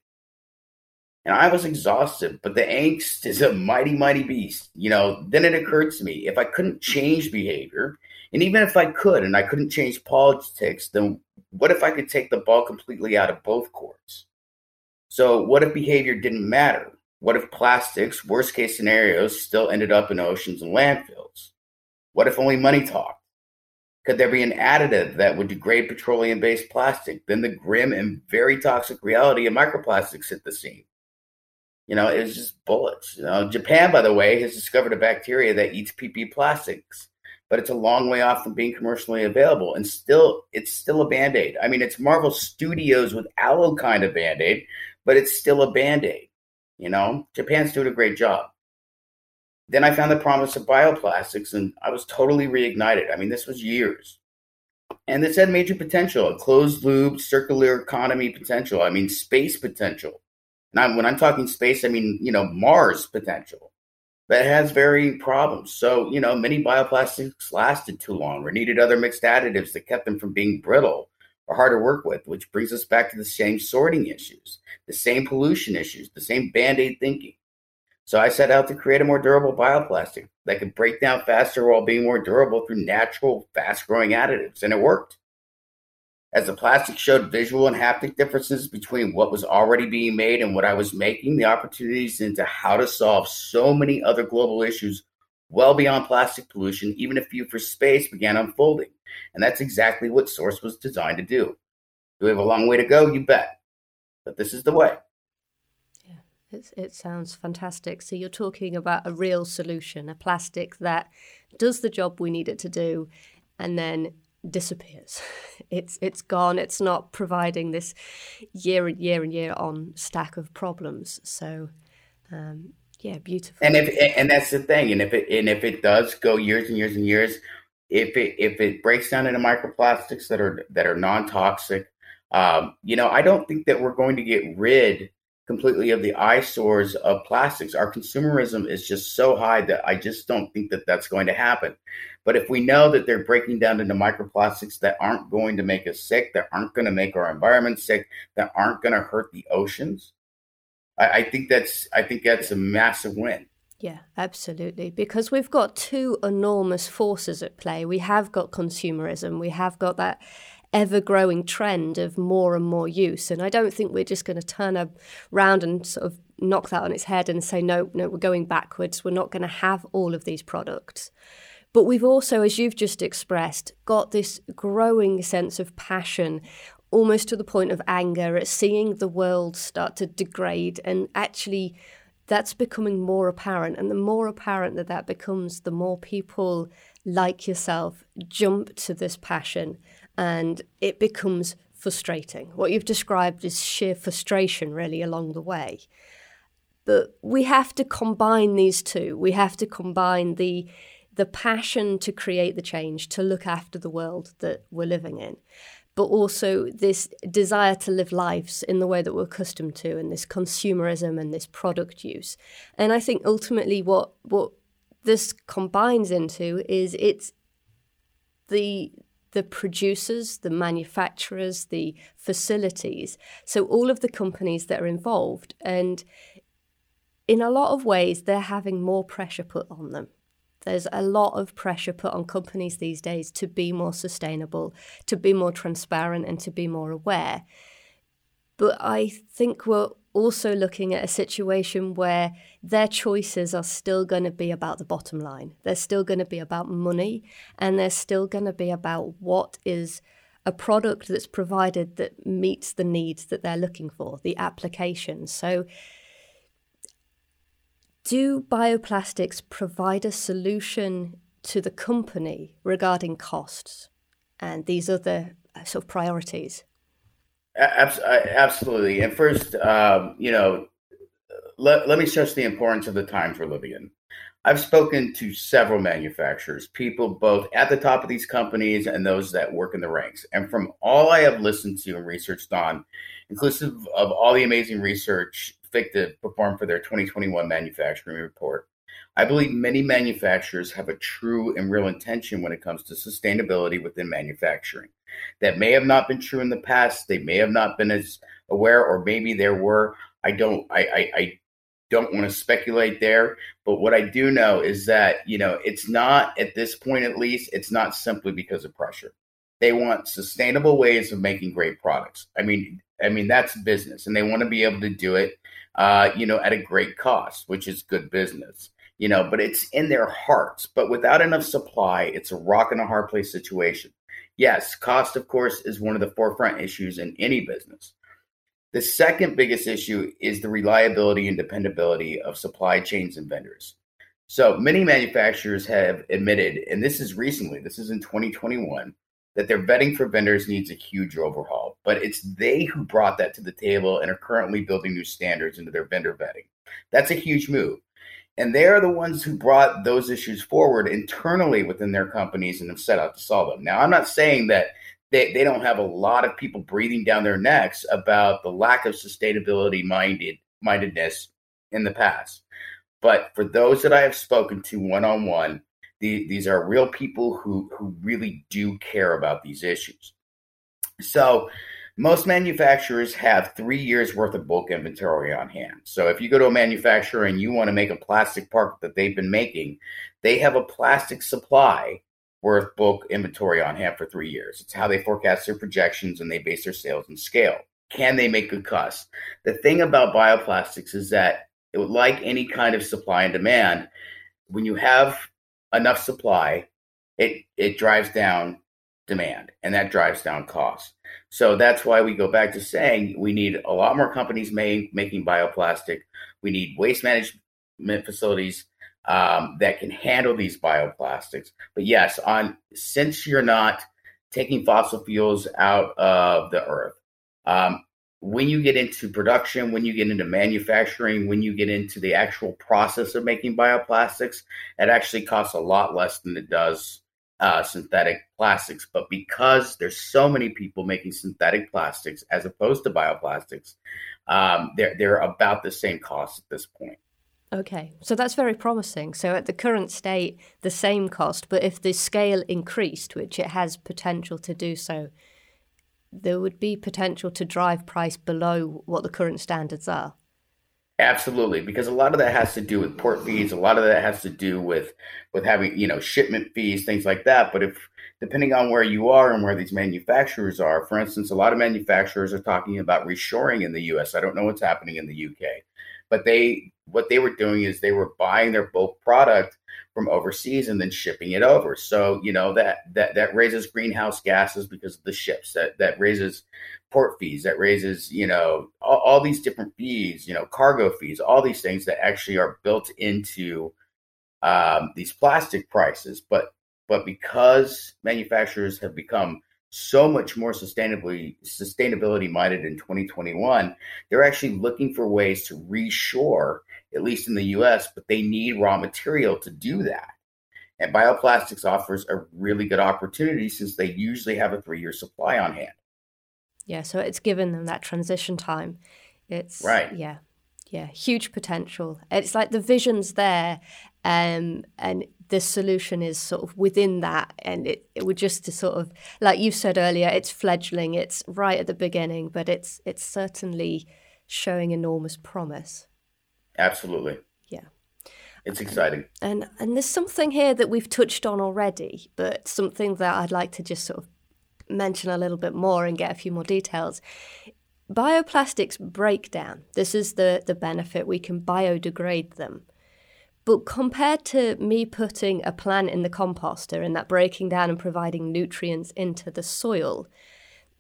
And I was exhausted, but the angst is a mighty, mighty beast. You know, then it occurred to me if I couldn't change behavior, and even if I could and I couldn't change politics, then what if I could take the ball completely out of both courts? So, what if behavior didn't matter? What if plastics, worst case scenarios, still ended up in oceans and landfills? What if only money talked? Could there be an additive that would degrade petroleum based plastic? Then the grim and very toxic reality of microplastics hit the scene. You know, it was just bullets. You know, Japan, by the way, has discovered a bacteria that eats PP plastics, but it's a long way off from being commercially available. And still, it's still a band aid. I mean, it's Marvel Studios with aloe kind of band aid, but it's still a band aid. You know, Japan's doing a great job. Then I found the promise of bioplastics and I was totally reignited. I mean, this was years. And this had major potential, a closed loop, circular economy potential. I mean, space potential. And I'm, when I'm talking space, I mean, you know, Mars potential. But it has varying problems. So, you know, many bioplastics lasted too long or needed other mixed additives that kept them from being brittle are hard to work with, which brings us back to the same sorting issues, the same pollution issues, the same band aid thinking. So I set out to create a more durable bioplastic that could break down faster while being more durable through natural, fast growing additives. And it worked. As the plastic showed visual and haptic differences between what was already being made and what I was making, the opportunities into how to solve so many other global issues well beyond plastic pollution, even if you for space began unfolding. And that's exactly what Source was designed to do. Do we have a long way to go? You bet. But this is the way. Yeah, it, it sounds fantastic. So you're talking about a real solution, a plastic that does the job we need it to do and then disappears. It's it's gone. It's not providing this year and year and year on stack of problems. So um, yeah, beautiful. And if and that's the thing, and if it and if it does go years and years and years, if it if it breaks down into microplastics that are that are non toxic, um, you know, I don't think that we're going to get rid completely of the eyesores of plastics. Our consumerism is just so high that I just don't think that that's going to happen. But if we know that they're breaking down into microplastics that aren't going to make us sick, that aren't going to make our environment sick, that aren't going to hurt the oceans, I, I think that's I think that's a massive win. Yeah, absolutely. Because we've got two enormous forces at play. We have got consumerism, we have got that ever growing trend of more and more use. And I don't think we're just going to turn around and sort of knock that on its head and say, no, no, we're going backwards. We're not going to have all of these products. But we've also, as you've just expressed, got this growing sense of passion almost to the point of anger at seeing the world start to degrade and actually that's becoming more apparent. And the more apparent that that becomes, the more people like yourself jump to this passion and it becomes frustrating. What you've described is sheer frustration, really, along the way. But we have to combine these two. We have to combine the the passion to create the change, to look after the world that we're living in, but also this desire to live lives in the way that we're accustomed to, and this consumerism and this product use. And I think ultimately, what what this combines into is it's the the producers, the manufacturers, the facilities. So all of the companies that are involved, and in a lot of ways, they're having more pressure put on them. There's a lot of pressure put on companies these days to be more sustainable, to be more transparent, and to be more aware. But I think we're also looking at a situation where their choices are still going to be about the bottom line. They're still going to be about money, and they're still going to be about what is a product that's provided that meets the needs that they're looking for, the application. So, do bioplastics provide a solution to the company regarding costs and these other uh, sort of priorities? Absolutely. And first, um, you know, let, let me stress the importance of the times we're living in. I've spoken to several manufacturers, people both at the top of these companies and those that work in the ranks. And from all I have listened to and researched on, inclusive of all the amazing research Fictiv performed for their 2021 manufacturing report, I believe many manufacturers have a true and real intention when it comes to sustainability within manufacturing. That may have not been true in the past. They may have not been as aware, or maybe there were. I don't. I, I, I don't want to speculate there. But what I do know is that you know it's not at this point, at least, it's not simply because of pressure. They want sustainable ways of making great products. I mean, I mean that's business, and they want to be able to do it, uh, you know, at a great cost, which is good business you know, but it's in their hearts. But without enough supply, it's a rock and a hard place situation. Yes, cost, of course, is one of the forefront issues in any business. The second biggest issue is the reliability and dependability of supply chains and vendors. So many manufacturers have admitted, and this is recently, this is in 2021, that their vetting for vendors needs a huge overhaul. But it's they who brought that to the table and are currently building new standards into their vendor vetting. That's a huge move. And they are the ones who brought those issues forward internally within their companies and have set out to solve them. Now, I'm not saying that they, they don't have a lot of people breathing down their necks about the lack of sustainability minded mindedness in the past. But for those that I have spoken to one on one, these are real people who, who really do care about these issues. So most manufacturers have three years worth of bulk inventory on hand. So if you go to a manufacturer and you want to make a plastic part that they've been making, they have a plastic supply worth bulk inventory on hand for three years. It's how they forecast their projections and they base their sales and scale. Can they make good costs? The thing about bioplastics is that, it, like any kind of supply and demand, when you have enough supply, it it drives down demand and that drives down costs. So that's why we go back to saying we need a lot more companies making bioplastic. We need waste management facilities um, that can handle these bioplastics. But yes, on since you're not taking fossil fuels out of the earth, um, when you get into production, when you get into manufacturing, when you get into the actual process of making bioplastics, it actually costs a lot less than it does uh, synthetic plastics. But because there's so many people making synthetic plastics as opposed to bioplastics, um, they're they're about the same cost at this point. Okay, so that's very promising. So at the current state, the same cost, but if the scale increased, which it has potential to do so, there would be potential to drive price below what the current standards are. Absolutely, because a lot of that has to do with port fees. A lot of that has to do with with having you know shipment fees, things like that. But if depending on where you are and where these manufacturers are, for instance, a lot of manufacturers are talking about reshoring in the U.S. I don't know what's happening in the U.K., but they what they were doing is they were buying their bulk product from overseas and then shipping it over. So, you know, that that that raises greenhouse gases because of the ships. That that raises port fees, that raises, you know, all, all these different fees, you know, cargo fees, all these things that actually are built into um, these plastic prices. But but because manufacturers have become so much more sustainably sustainability minded in 2021 they're actually looking for ways to reshore at least in the US but they need raw material to do that. And bioplastics offers a really good opportunity since they usually have a 3 year supply on hand. Yeah so it's given them that transition time. It's right. yeah yeah huge potential. It's like the vision's there um, and the solution is sort of within that and it, it would just to sort of like you said earlier it's fledgling it's right at the beginning but it's it's certainly showing enormous promise absolutely. Yeah. It's exciting. And and there's something here that we've touched on already but something that i'd like to just sort of mention a little bit more and get a few more details. Bioplastics break down. This is the the benefit. We can biodegrade them. But compared to me putting a plant in the composter and that breaking down and providing nutrients into the soil,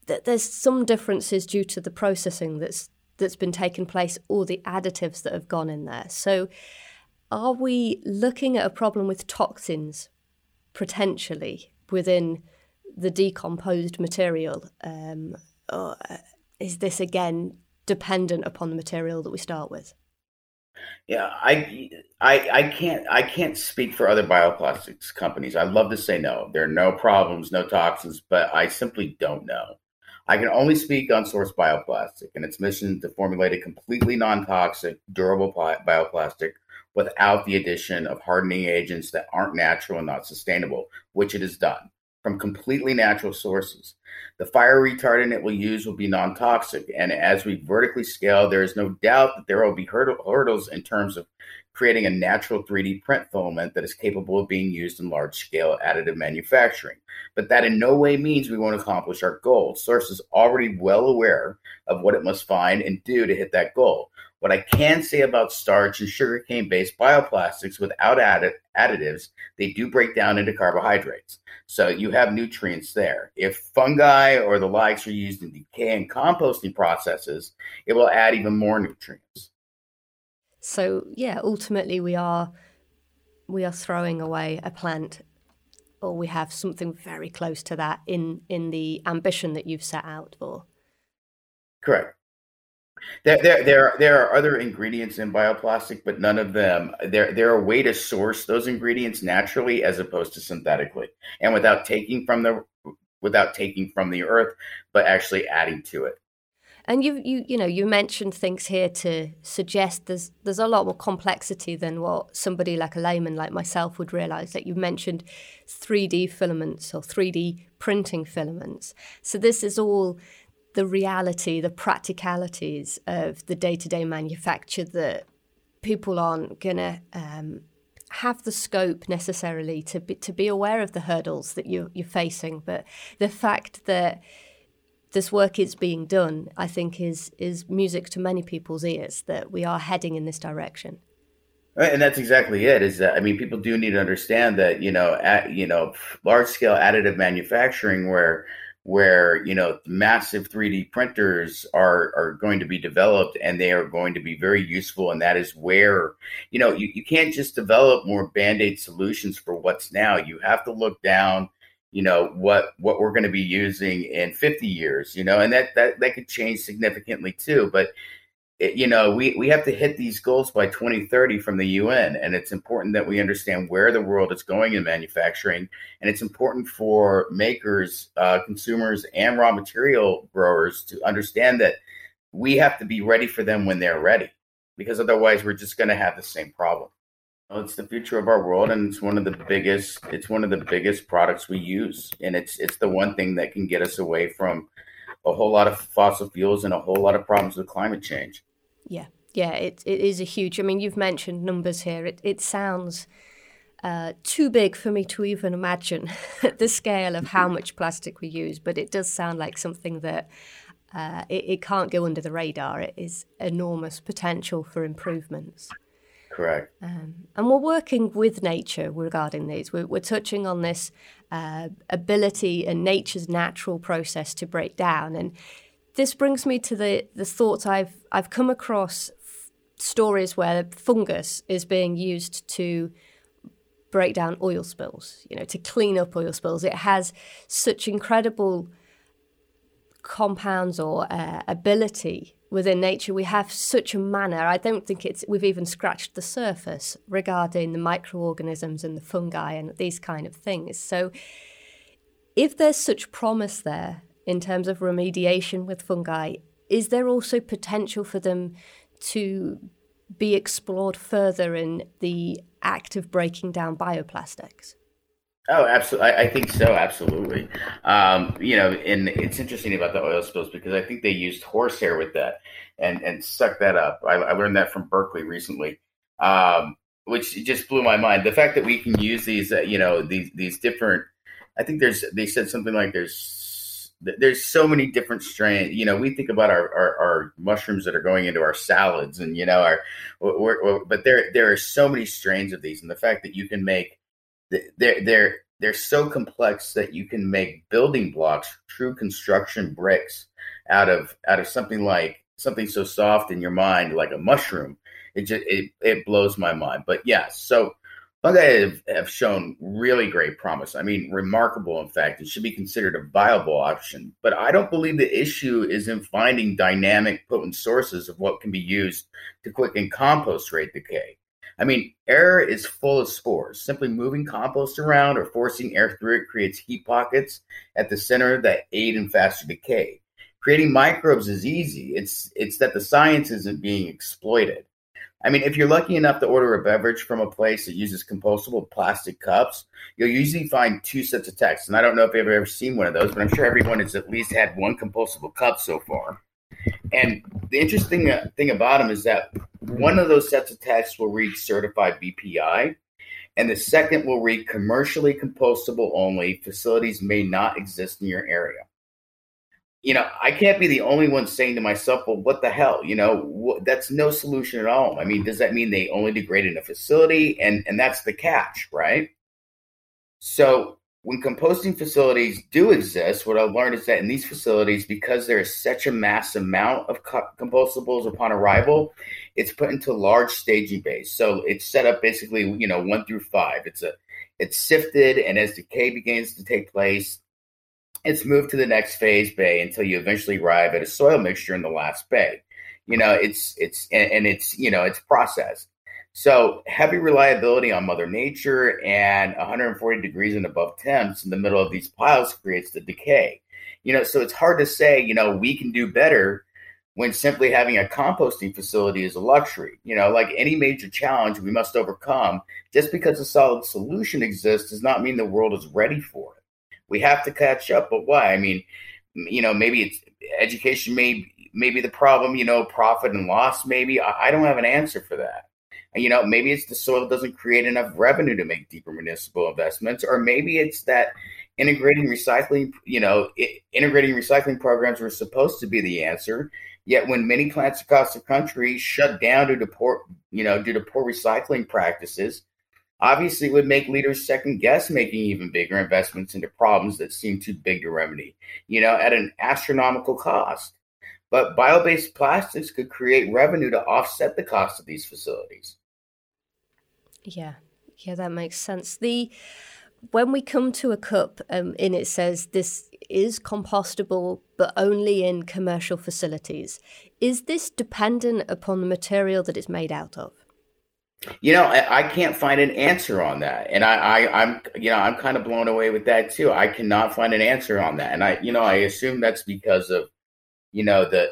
that there's some differences due to the processing that's that's been taken place or the additives that have gone in there. So are we looking at a problem with toxins potentially within the decomposed material? Um, or is this again dependent upon the material that we start with? Yeah, I, I, I can't, I can't speak for other bioplastics companies. I'd love to say no. There are no problems, no toxins, but I simply don't know. I can only speak on Source Bioplastic and its mission to formulate a completely non-toxic, durable bioplastic without the addition of hardening agents that aren't natural and not sustainable, which it has done from completely natural sources. The fire retardant it will use will be non toxic. And as we vertically scale, there is no doubt that there will be hurdles in terms of creating a natural 3D print filament that is capable of being used in large scale additive manufacturing. But that in no way means we won't accomplish our goal. Source is already well aware of what it must find and do to hit that goal. What I can say about starch and sugarcane based bioplastics without addi- additives, they do break down into carbohydrates. So you have nutrients there. If fungi or the likes are used in decay and composting processes, it will add even more nutrients. So yeah, ultimately we are we are throwing away a plant or we have something very close to that in in the ambition that you've set out for. Correct. There, there, there, there are other ingredients in bioplastic, but none of them. There, there are way to source those ingredients naturally as opposed to synthetically, and without taking from the, without taking from the earth, but actually adding to it. And you, you, you know, you mentioned things here to suggest there's there's a lot more complexity than what somebody like a layman like myself would realize. That you mentioned 3D filaments or 3D printing filaments. So this is all the reality, the practicalities of the day to day manufacture that people aren't to um, have the scope necessarily to be, to be aware of the hurdles that you, you're facing. But the fact that this work is being done, I think, is is music to many people's ears that we are heading in this direction. Right, and that's exactly it. Is that I mean, people do need to understand that you know, at you know, large scale additive manufacturing, where where you know massive 3D printers are are going to be developed and they are going to be very useful and that is where you know you, you can't just develop more band-aid solutions for what's now you have to look down you know what what we're going to be using in 50 years you know and that that that could change significantly too but it, you know, we, we have to hit these goals by 2030 from the UN. And it's important that we understand where the world is going in manufacturing. And it's important for makers, uh, consumers, and raw material growers to understand that we have to be ready for them when they're ready, because otherwise we're just going to have the same problem. It's the future of our world, and it's one of the biggest. It's one of the biggest products we use, and it's it's the one thing that can get us away from a whole lot of fossil fuels and a whole lot of problems with climate change. Yeah, yeah, it it is a huge. I mean, you've mentioned numbers here. It it sounds uh, too big for me to even imagine the scale of how much plastic we use, but it does sound like something that uh, it, it can't go under the radar. It is enormous potential for improvements. Correct. Um, and we're working with nature regarding these. We're, we're touching on this uh, ability and nature's natural process to break down. And this brings me to the, the thoughts I've, I've come across f- stories where fungus is being used to break down oil spills, you know, to clean up oil spills. It has such incredible compounds or uh, ability within nature. We have such a manner. I don't think it's we've even scratched the surface regarding the microorganisms and the fungi and these kind of things. So, if there's such promise there in terms of remediation with fungi, is there also potential for them to be explored further in the act of breaking down bioplastics? Oh, absolutely. I, I think so. Absolutely. Um, you know, and it's interesting about the oil spills because I think they used horsehair with that and and sucked that up. I, I learned that from Berkeley recently, um, which just blew my mind. The fact that we can use these, uh, you know, these these different. I think there's. They said something like there's there's so many different strains. You know, we think about our, our, our, mushrooms that are going into our salads, and you know, our we're, we're, but there there are so many strains of these, and the fact that you can make they're they're they're so complex that you can make building blocks, true construction bricks, out of out of something like something so soft in your mind like a mushroom. It just it, it blows my mind. But yeah, so Fungi have, have shown really great promise. I mean, remarkable, in fact. It should be considered a viable option. But I don't believe the issue is in finding dynamic, potent sources of what can be used to quicken compost rate decay. I mean, air is full of spores. Simply moving compost around or forcing air through it creates heat pockets at the center that aid in faster decay. Creating microbes is easy. It's it's that the science isn't being exploited. I mean, if you're lucky enough to order a beverage from a place that uses compostable plastic cups, you'll usually find two sets of text. And I don't know if you've ever seen one of those, but I'm sure everyone has at least had one compostable cup so far. And the interesting uh, thing about them is that one of those sets of text will read certified BPI, and the second will read commercially compostable only. Facilities may not exist in your area you know, I can't be the only one saying to myself, well, what the hell? You know, wh- that's no solution at all. I mean, does that mean they only degrade in a facility? And, and that's the catch, right? So when composting facilities do exist, what I've learned is that in these facilities, because there is such a mass amount of co- compostables upon arrival, it's put into large staging bays. So it's set up basically, you know, one through five. It's a it's sifted, and as decay begins to take place, it's moved to the next phase bay until you eventually arrive at a soil mixture in the last bay. You know, it's it's and, and it's you know it's processed. So heavy reliability on Mother Nature and 140 degrees and above temps in the middle of these piles creates the decay. You know, so it's hard to say, you know, we can do better when simply having a composting facility is a luxury. You know, like any major challenge we must overcome, just because a solid solution exists does not mean the world is ready for it. We have to catch up, but why? I mean, you know, maybe it's education may maybe the problem, you know, profit and loss, maybe. I, I don't have an answer for that. You know, maybe it's the soil doesn't create enough revenue to make deeper municipal investments, or maybe it's that integrating recycling, you know, it, integrating recycling programs were supposed to be the answer. Yet, when many plants across the country shut down due to poor, you know, due to poor recycling practices, obviously would make leaders second guess making even bigger investments into problems that seem too big to remedy, you know, at an astronomical cost. But bio based plastics could create revenue to offset the cost of these facilities. Yeah, yeah, that makes sense. The when we come to a cup um, and it says this is compostable but only in commercial facilities, is this dependent upon the material that it's made out of? You know, I, I, can't find an answer on that, and I, I, I'm, you know, I'm kind of blown away with that too. I cannot find an answer on that, and I, you know, I assume that's because of, you know, the,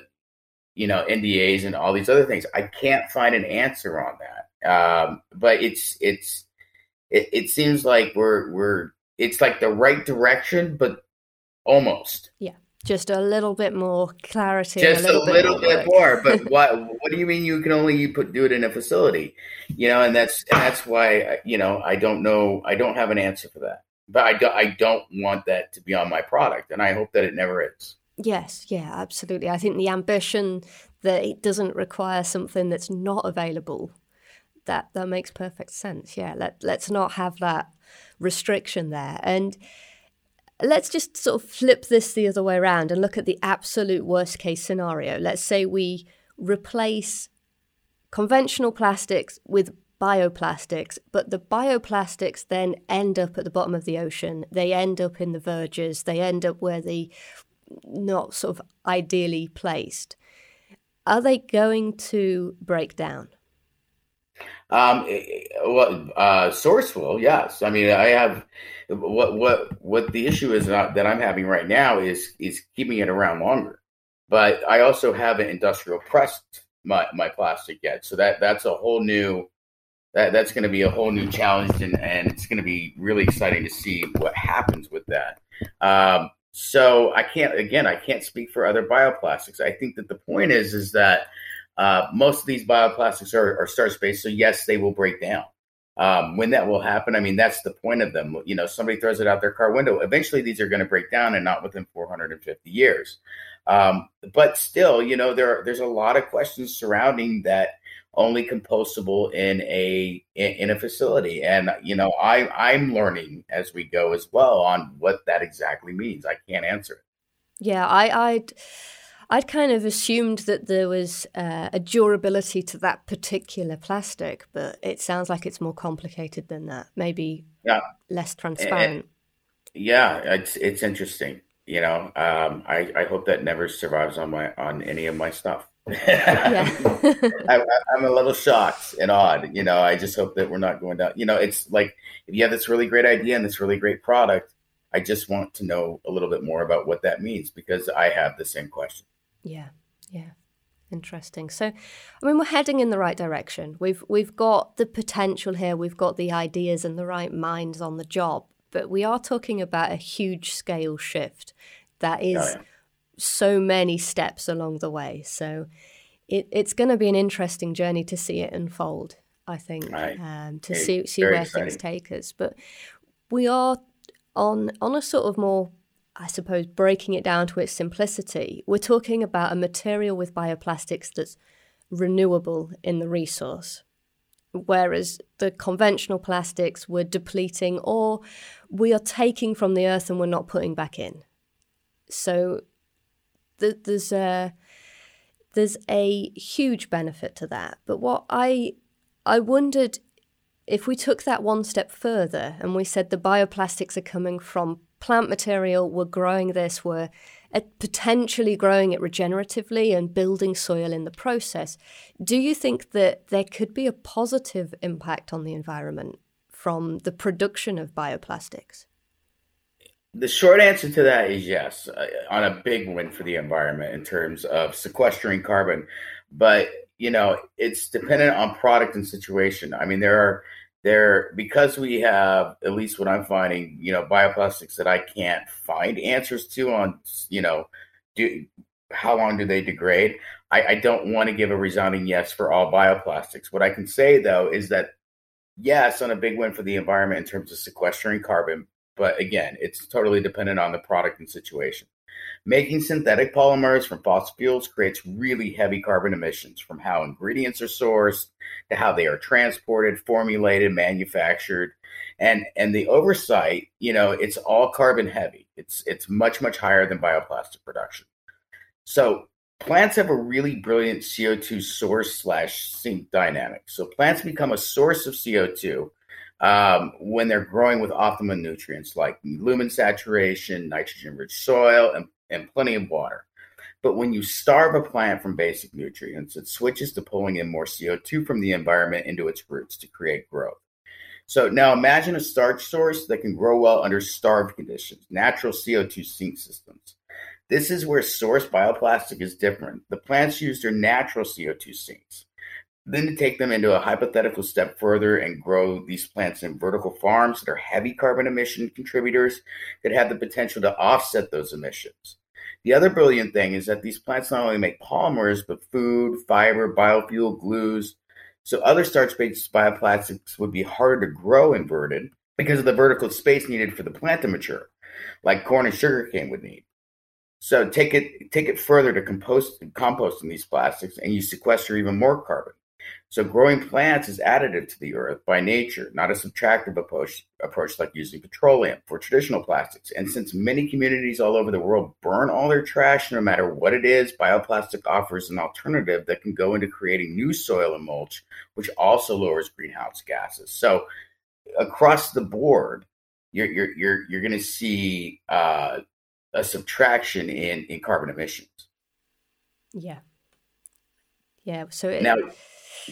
you know, NDAs and all these other things. I can't find an answer on that, um, but it's, it's, it, it seems like we're, we're, it's like the right direction, but almost. Yeah just a little bit more clarity. Just a little, a little bit, bit more. But what what do you mean you can only you put do it in a facility? You know, and that's and that's why you know I don't know I don't have an answer for that. But I do, I don't want that to be on my product, and I hope that it never is. Yes, yeah, absolutely. I think the ambition that it doesn't require something that's not available that that makes perfect sense. Yeah, let let's not have that restriction there. And let's just sort of flip this the other way around and look at the absolute worst case scenario. Let's say we replace conventional plastics with bioplastics, but the bioplastics then end up at the bottom of the ocean. They end up in the verges. They end up where they not sort of ideally placed. Are they going to break down? Um, well, uh, sourceful, yes. I mean, I have what what what the issue is that I'm having right now is is keeping it around longer. But I also haven't industrial pressed my my plastic yet, so that that's a whole new that that's going to be a whole new challenge, and and it's going to be really exciting to see what happens with that. Um, so I can't again, I can't speak for other bioplastics. I think that the point is is that uh, most of these bioplastics are, are starch based, so yes, they will break down. Um, when that will happen, I mean, that's the point of them. You know, somebody throws it out their car window. Eventually, these are going to break down, and not within 450 years. Um, but still, you know, there there's a lot of questions surrounding that only compostable in a in a facility, and you know, I I'm learning as we go as well on what that exactly means. I can't answer it. Yeah, I I'd I'd kind of assumed that there was uh, a durability to that particular plastic, but it sounds like it's more complicated than that. Maybe yeah. less transparent. yeah, it's it's interesting. You know, um, I I hope that never survives on my on any of my stuff. yeah. I, am a little shocked and odd. You know, I just hope that we're not going down. You know, it's like if you have this really great idea and this really great product, I just want to know a little bit more about what that means because I have the same question. Yeah, yeah. Interesting. So, I mean, we're heading in the right direction. We've we've got the potential here. We've got the ideas and the right minds on the job. But we are talking about a huge scale shift that is oh, yeah. so many steps along the way. So, it, it's going to be an interesting journey to see it unfold. I think right. um, to see see where exciting. things take us. But we are on on a sort of more I suppose, breaking it down to its simplicity, we're talking about a material with bioplastics that's renewable in the resource. Whereas the conventional plastics we're depleting or we are taking from the earth and we're not putting back in. So th- there's a there's a huge benefit to that. But what I I wondered if we took that one step further and we said the bioplastics are coming from plant material, we're growing this, we're uh, potentially growing it regeneratively and building soil in the process. Do you think that there could be a positive impact on the environment from the production of bioplastics? The short answer to that is yes, uh, on a big win for the environment in terms of sequestering carbon. But, you know, it's dependent on product and situation. I mean, there are there because we have at least what i'm finding you know bioplastics that i can't find answers to on you know do how long do they degrade? I, I don't want to give a resounding yes for all bioplastics. What i can say though is that yes on a big win for the environment in terms of sequestering carbon but again it's totally dependent on the product and situation Making synthetic polymers from fossil fuels creates really heavy carbon emissions from how ingredients are sourced to how they are transported, formulated, manufactured. And and the oversight, you know, it's all carbon heavy. It's it's much much higher than bioplastic production. So plants have a really brilliant CO2 source slash sink dynamic. So plants become a source of CO2 um, when they're growing with optimum nutrients like lumen saturation, nitrogen rich soil, and and plenty of water. But when you starve a plant from basic nutrients, it switches to pulling in more CO2 from the environment into its roots to create growth. So now imagine a starch source that can grow well under starved conditions, natural CO2 sink systems. This is where source bioplastic is different. The plants use their natural CO2 sinks. Then to take them into a hypothetical step further and grow these plants in vertical farms that are heavy carbon emission contributors that have the potential to offset those emissions. The other brilliant thing is that these plants not only make polymers, but food, fiber, biofuel, glues. So other starch-based bioplastics would be harder to grow inverted because of the vertical space needed for the plant to mature, like corn and sugarcane would need. So take it take it further to compost composting these plastics, and you sequester even more carbon. So growing plants is additive to the earth by nature, not a subtractive approach, approach like using petroleum for traditional plastics. And since many communities all over the world burn all their trash, no matter what it is, bioplastic offers an alternative that can go into creating new soil and mulch, which also lowers greenhouse gases. So across the board, you're you're you're you're going to see uh, a subtraction in in carbon emissions. Yeah. Yeah. So it, now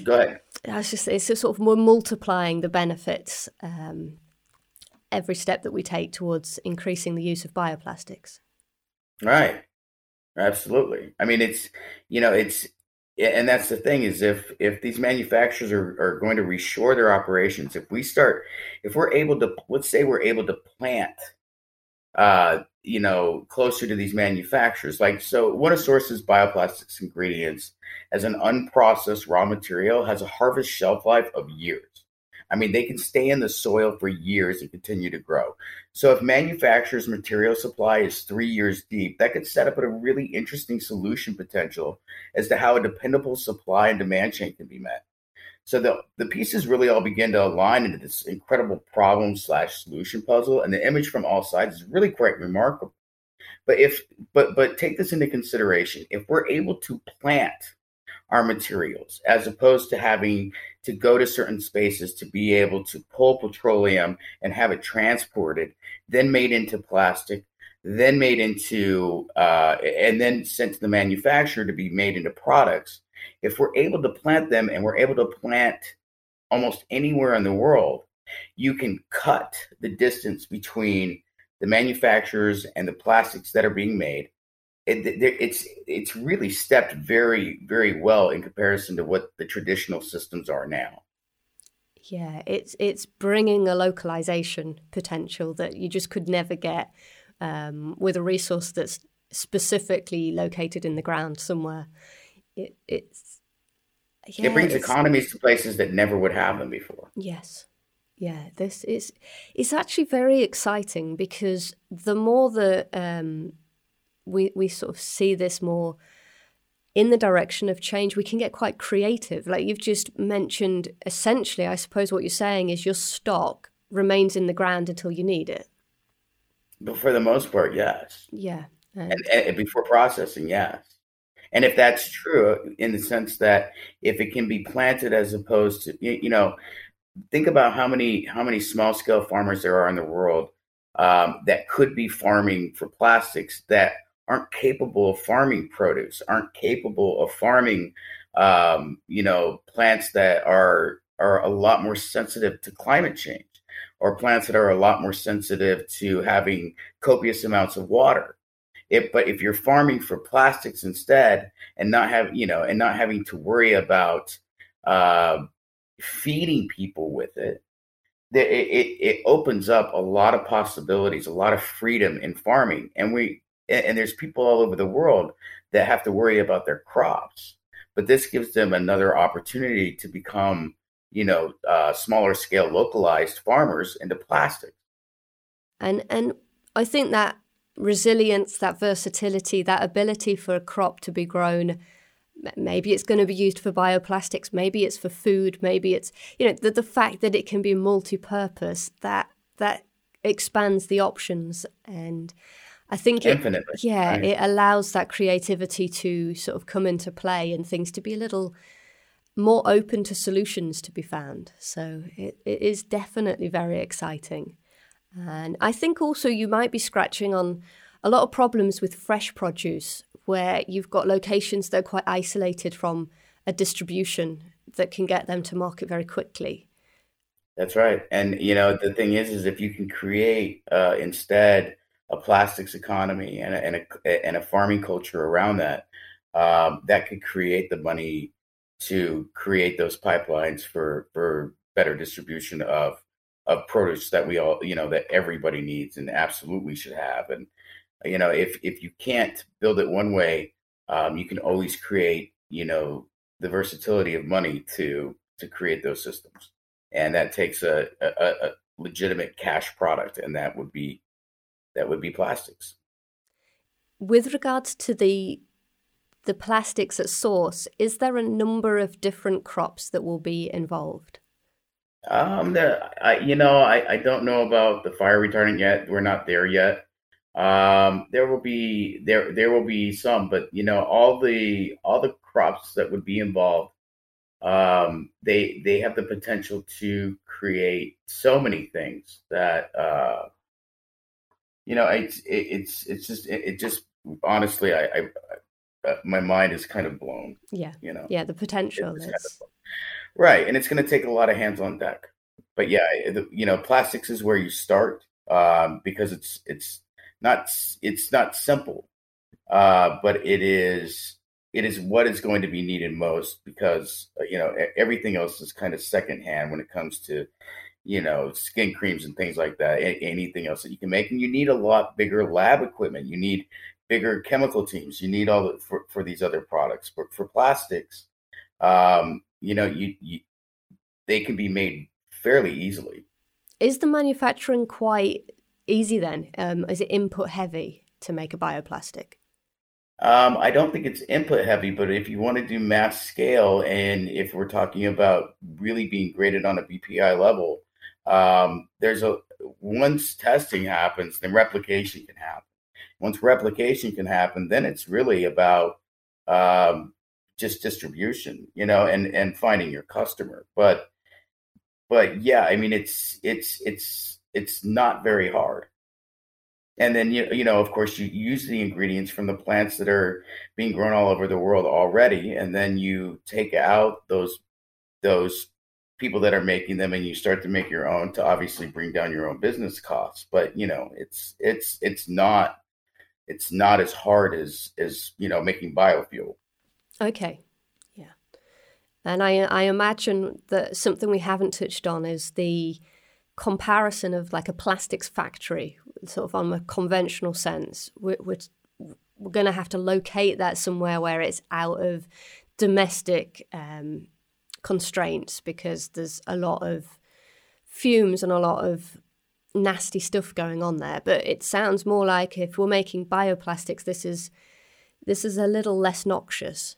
Go ahead. It's just it's just sort of more multiplying the benefits um, every step that we take towards increasing the use of bioplastics. Right. Absolutely. I mean, it's you know, it's and that's the thing is if if these manufacturers are, are going to reshore their operations, if we start, if we're able to, let's say we're able to plant uh, you know, closer to these manufacturers. Like, so one of Source's bioplastics ingredients as an unprocessed raw material has a harvest shelf life of years. I mean, they can stay in the soil for years and continue to grow. So, if manufacturers' material supply is three years deep, that could set up a really interesting solution potential as to how a dependable supply and demand chain can be met. So the the pieces really all begin to align into this incredible problem slash solution puzzle, and the image from all sides is really quite remarkable. But if but but take this into consideration, if we're able to plant our materials as opposed to having to go to certain spaces to be able to pull petroleum and have it transported, then made into plastic, then made into uh, and then sent to the manufacturer to be made into products if we're able to plant them and we're able to plant almost anywhere in the world, you can cut the distance between the manufacturers and the plastics that are being made. It, it's it's really stepped very very well in comparison to what the traditional systems are now. Yeah, it's it's bringing a localization potential that you just could never get um, with a resource that's specifically located in the ground somewhere it, it's yeah, it brings economies to places that never would have them before. Yes. Yeah, this is it's actually very exciting because the more that um, we we sort of see this more in the direction of change, we can get quite creative. Like you've just mentioned, essentially, I suppose what you're saying is your stock remains in the ground until you need it. But for the most part, yes. Yeah. And, and, and before processing, yes. And if that's true, in the sense that if it can be planted as opposed to, you know, think about how many how many small scale farmers there are in the world um, that could be farming for plastics that aren't capable of farming produce, aren't capable of farming, um, you know, plants that are are a lot more sensitive to climate change, or plants that are a lot more sensitive to having copious amounts of water. But if you're farming for plastics instead and not have you know and not having to worry about uh, feeding people with it, it, it, it opens up a lot of possibilities, a lot of freedom in farming. And we and there's people all over the world that have to worry about their crops, but this gives them another opportunity to become you know uh, smaller scale localized farmers into plastics. And and I think that resilience, that versatility, that ability for a crop to be grown. Maybe it's going to be used for bioplastics, maybe it's for food, maybe it's you know the, the fact that it can be multi-purpose that that expands the options and I think it, yeah, right. it allows that creativity to sort of come into play and things to be a little more open to solutions to be found. So it, it is definitely very exciting. And I think also you might be scratching on a lot of problems with fresh produce where you've got locations that are quite isolated from a distribution that can get them to market very quickly. That's right. And you know the thing is, is if you can create uh, instead a plastics economy and a, and a, and a farming culture around that, um, that could create the money to create those pipelines for for better distribution of of produce that we all you know that everybody needs and absolutely should have. And you know if if you can't build it one way um, you can always create you know the versatility of money to to create those systems. And that takes a, a, a legitimate cash product and that would be that would be plastics. With regards to the the plastics at source, is there a number of different crops that will be involved? Um, there, I, you know, I, I don't know about the fire retardant yet. We're not there yet. Um, there will be there there will be some, but you know, all the all the crops that would be involved, um, they they have the potential to create so many things that uh, you know, it's it, it's it's just it, it just honestly, I, I, I, my mind is kind of blown. Yeah, you know, yeah, the potential is. Right, and it's going to take a lot of hands on deck. But yeah, you know, plastics is where you start um, because it's it's not it's not simple, uh, but it is it is what is going to be needed most because uh, you know everything else is kind of secondhand when it comes to you know skin creams and things like that. Anything else that you can make, and you need a lot bigger lab equipment. You need bigger chemical teams. You need all the, for for these other products. But for plastics, um, you know, you, you they can be made fairly easily. Is the manufacturing quite easy then? Um, is it input heavy to make a bioplastic? Um, I don't think it's input heavy, but if you want to do mass scale, and if we're talking about really being graded on a BPI level, um, there's a once testing happens, then replication can happen. Once replication can happen, then it's really about um, just distribution, you know, and and finding your customer. But but yeah, I mean, it's it's it's it's not very hard. And then you you know, of course, you use the ingredients from the plants that are being grown all over the world already, and then you take out those those people that are making them, and you start to make your own to obviously bring down your own business costs. But you know, it's it's it's not it's not as hard as as you know making biofuel. Okay. Yeah. And I, I imagine that something we haven't touched on is the comparison of like a plastics factory, sort of on a conventional sense. We're, we're, we're going to have to locate that somewhere where it's out of domestic um, constraints because there's a lot of fumes and a lot of nasty stuff going on there. But it sounds more like if we're making bioplastics, this is this is a little less noxious.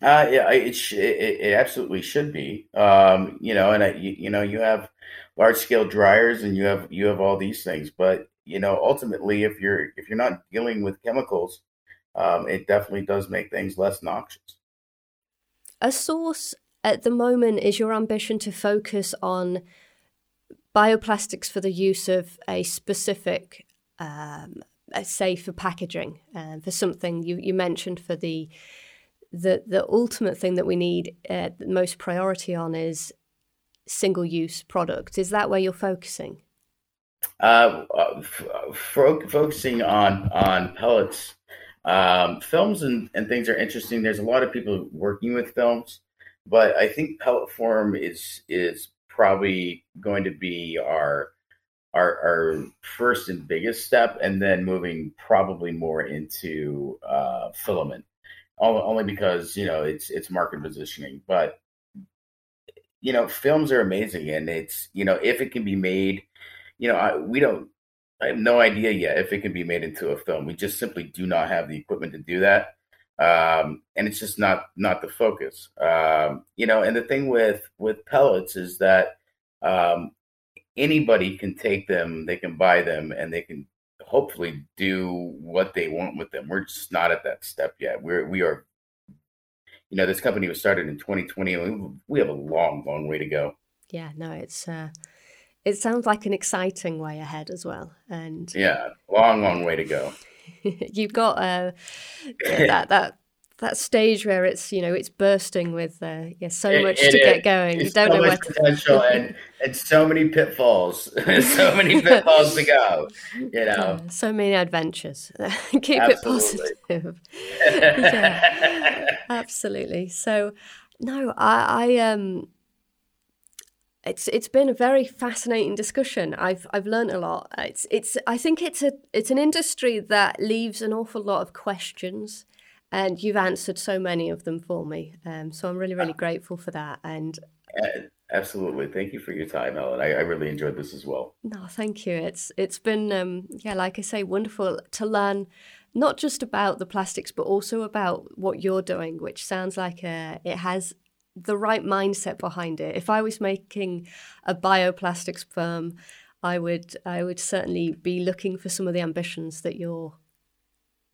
Uh, yeah, it, sh- it, it absolutely should be. Um, you know, and I, you, you know, you have large scale dryers, and you have you have all these things, but you know, ultimately, if you're if you're not dealing with chemicals, um, it definitely does make things less noxious. A source at the moment is your ambition to focus on bioplastics for the use of a specific, um, say, for packaging, uh, for something you, you mentioned for the the the ultimate thing that we need uh, most priority on is single use products. Is that where you're focusing? Uh, uh focusing on on pellets, um, films and, and things are interesting. There's a lot of people working with films, but I think pellet form is is probably going to be our our, our first and biggest step, and then moving probably more into uh, filament only because you know it's it's market positioning. But you know, films are amazing, and it's you know if it can be made, you know, I, we don't. I have no idea yet if it can be made into a film. We just simply do not have the equipment to do that, um, and it's just not not the focus. Um, you know, and the thing with with pellets is that um, anybody can take them, they can buy them, and they can hopefully do what they want with them. We're just not at that step yet. We're we are, you know, this company was started in 2020, and we have a long, long way to go. Yeah, no, it's uh, it sounds like an exciting way ahead as well, and yeah, long, long way to go. You've got uh, that that that stage where it's you know it's bursting with uh, yeah so it, much it, to get going. You don't so know where potential and and so many pitfalls, so many pitfalls to go. You know, yeah, so many adventures. Keep absolutely. it positive. yeah, absolutely. So no, I, I um. It's it's been a very fascinating discussion. I've I've learned a lot. It's it's I think it's a it's an industry that leaves an awful lot of questions and you've answered so many of them for me. Um, so I'm really, really grateful for that. And uh, Absolutely. Thank you for your time, Ellen. I, I really enjoyed this as well. No, thank you. It's it's been um, yeah, like I say, wonderful to learn not just about the plastics, but also about what you're doing, which sounds like a, it has the right mindset behind it. If I was making a bioplastics firm, I would I would certainly be looking for some of the ambitions that you're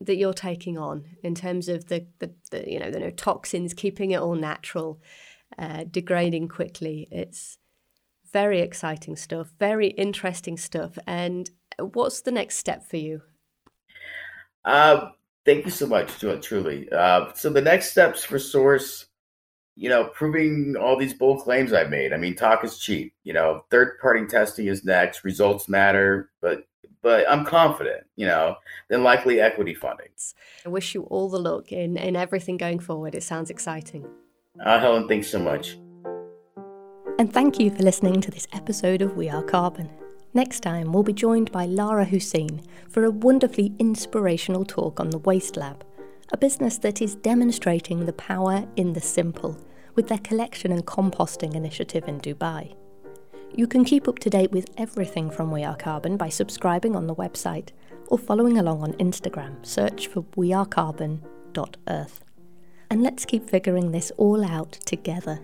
that you're taking on in terms of the, the, the you know the no toxins, keeping it all natural, uh, degrading quickly. It's very exciting stuff, very interesting stuff. And what's the next step for you? Uh, thank you so much, truly. Uh, so the next steps for Source, you know, proving all these bold claims I've made. I mean, talk is cheap. You know, third party testing is next. Results matter, but but I'm confident, you know, then likely equity funding. I wish you all the luck in, in everything going forward. It sounds exciting. Uh, Helen, thanks so much. And thank you for listening to this episode of We Are Carbon. Next time, we'll be joined by Lara Hussein for a wonderfully inspirational talk on the Waste Lab, a business that is demonstrating the power in the simple with their collection and composting initiative in Dubai. You can keep up to date with everything from We Are Carbon by subscribing on the website or following along on Instagram. Search for wearecarbon.earth. And let's keep figuring this all out together.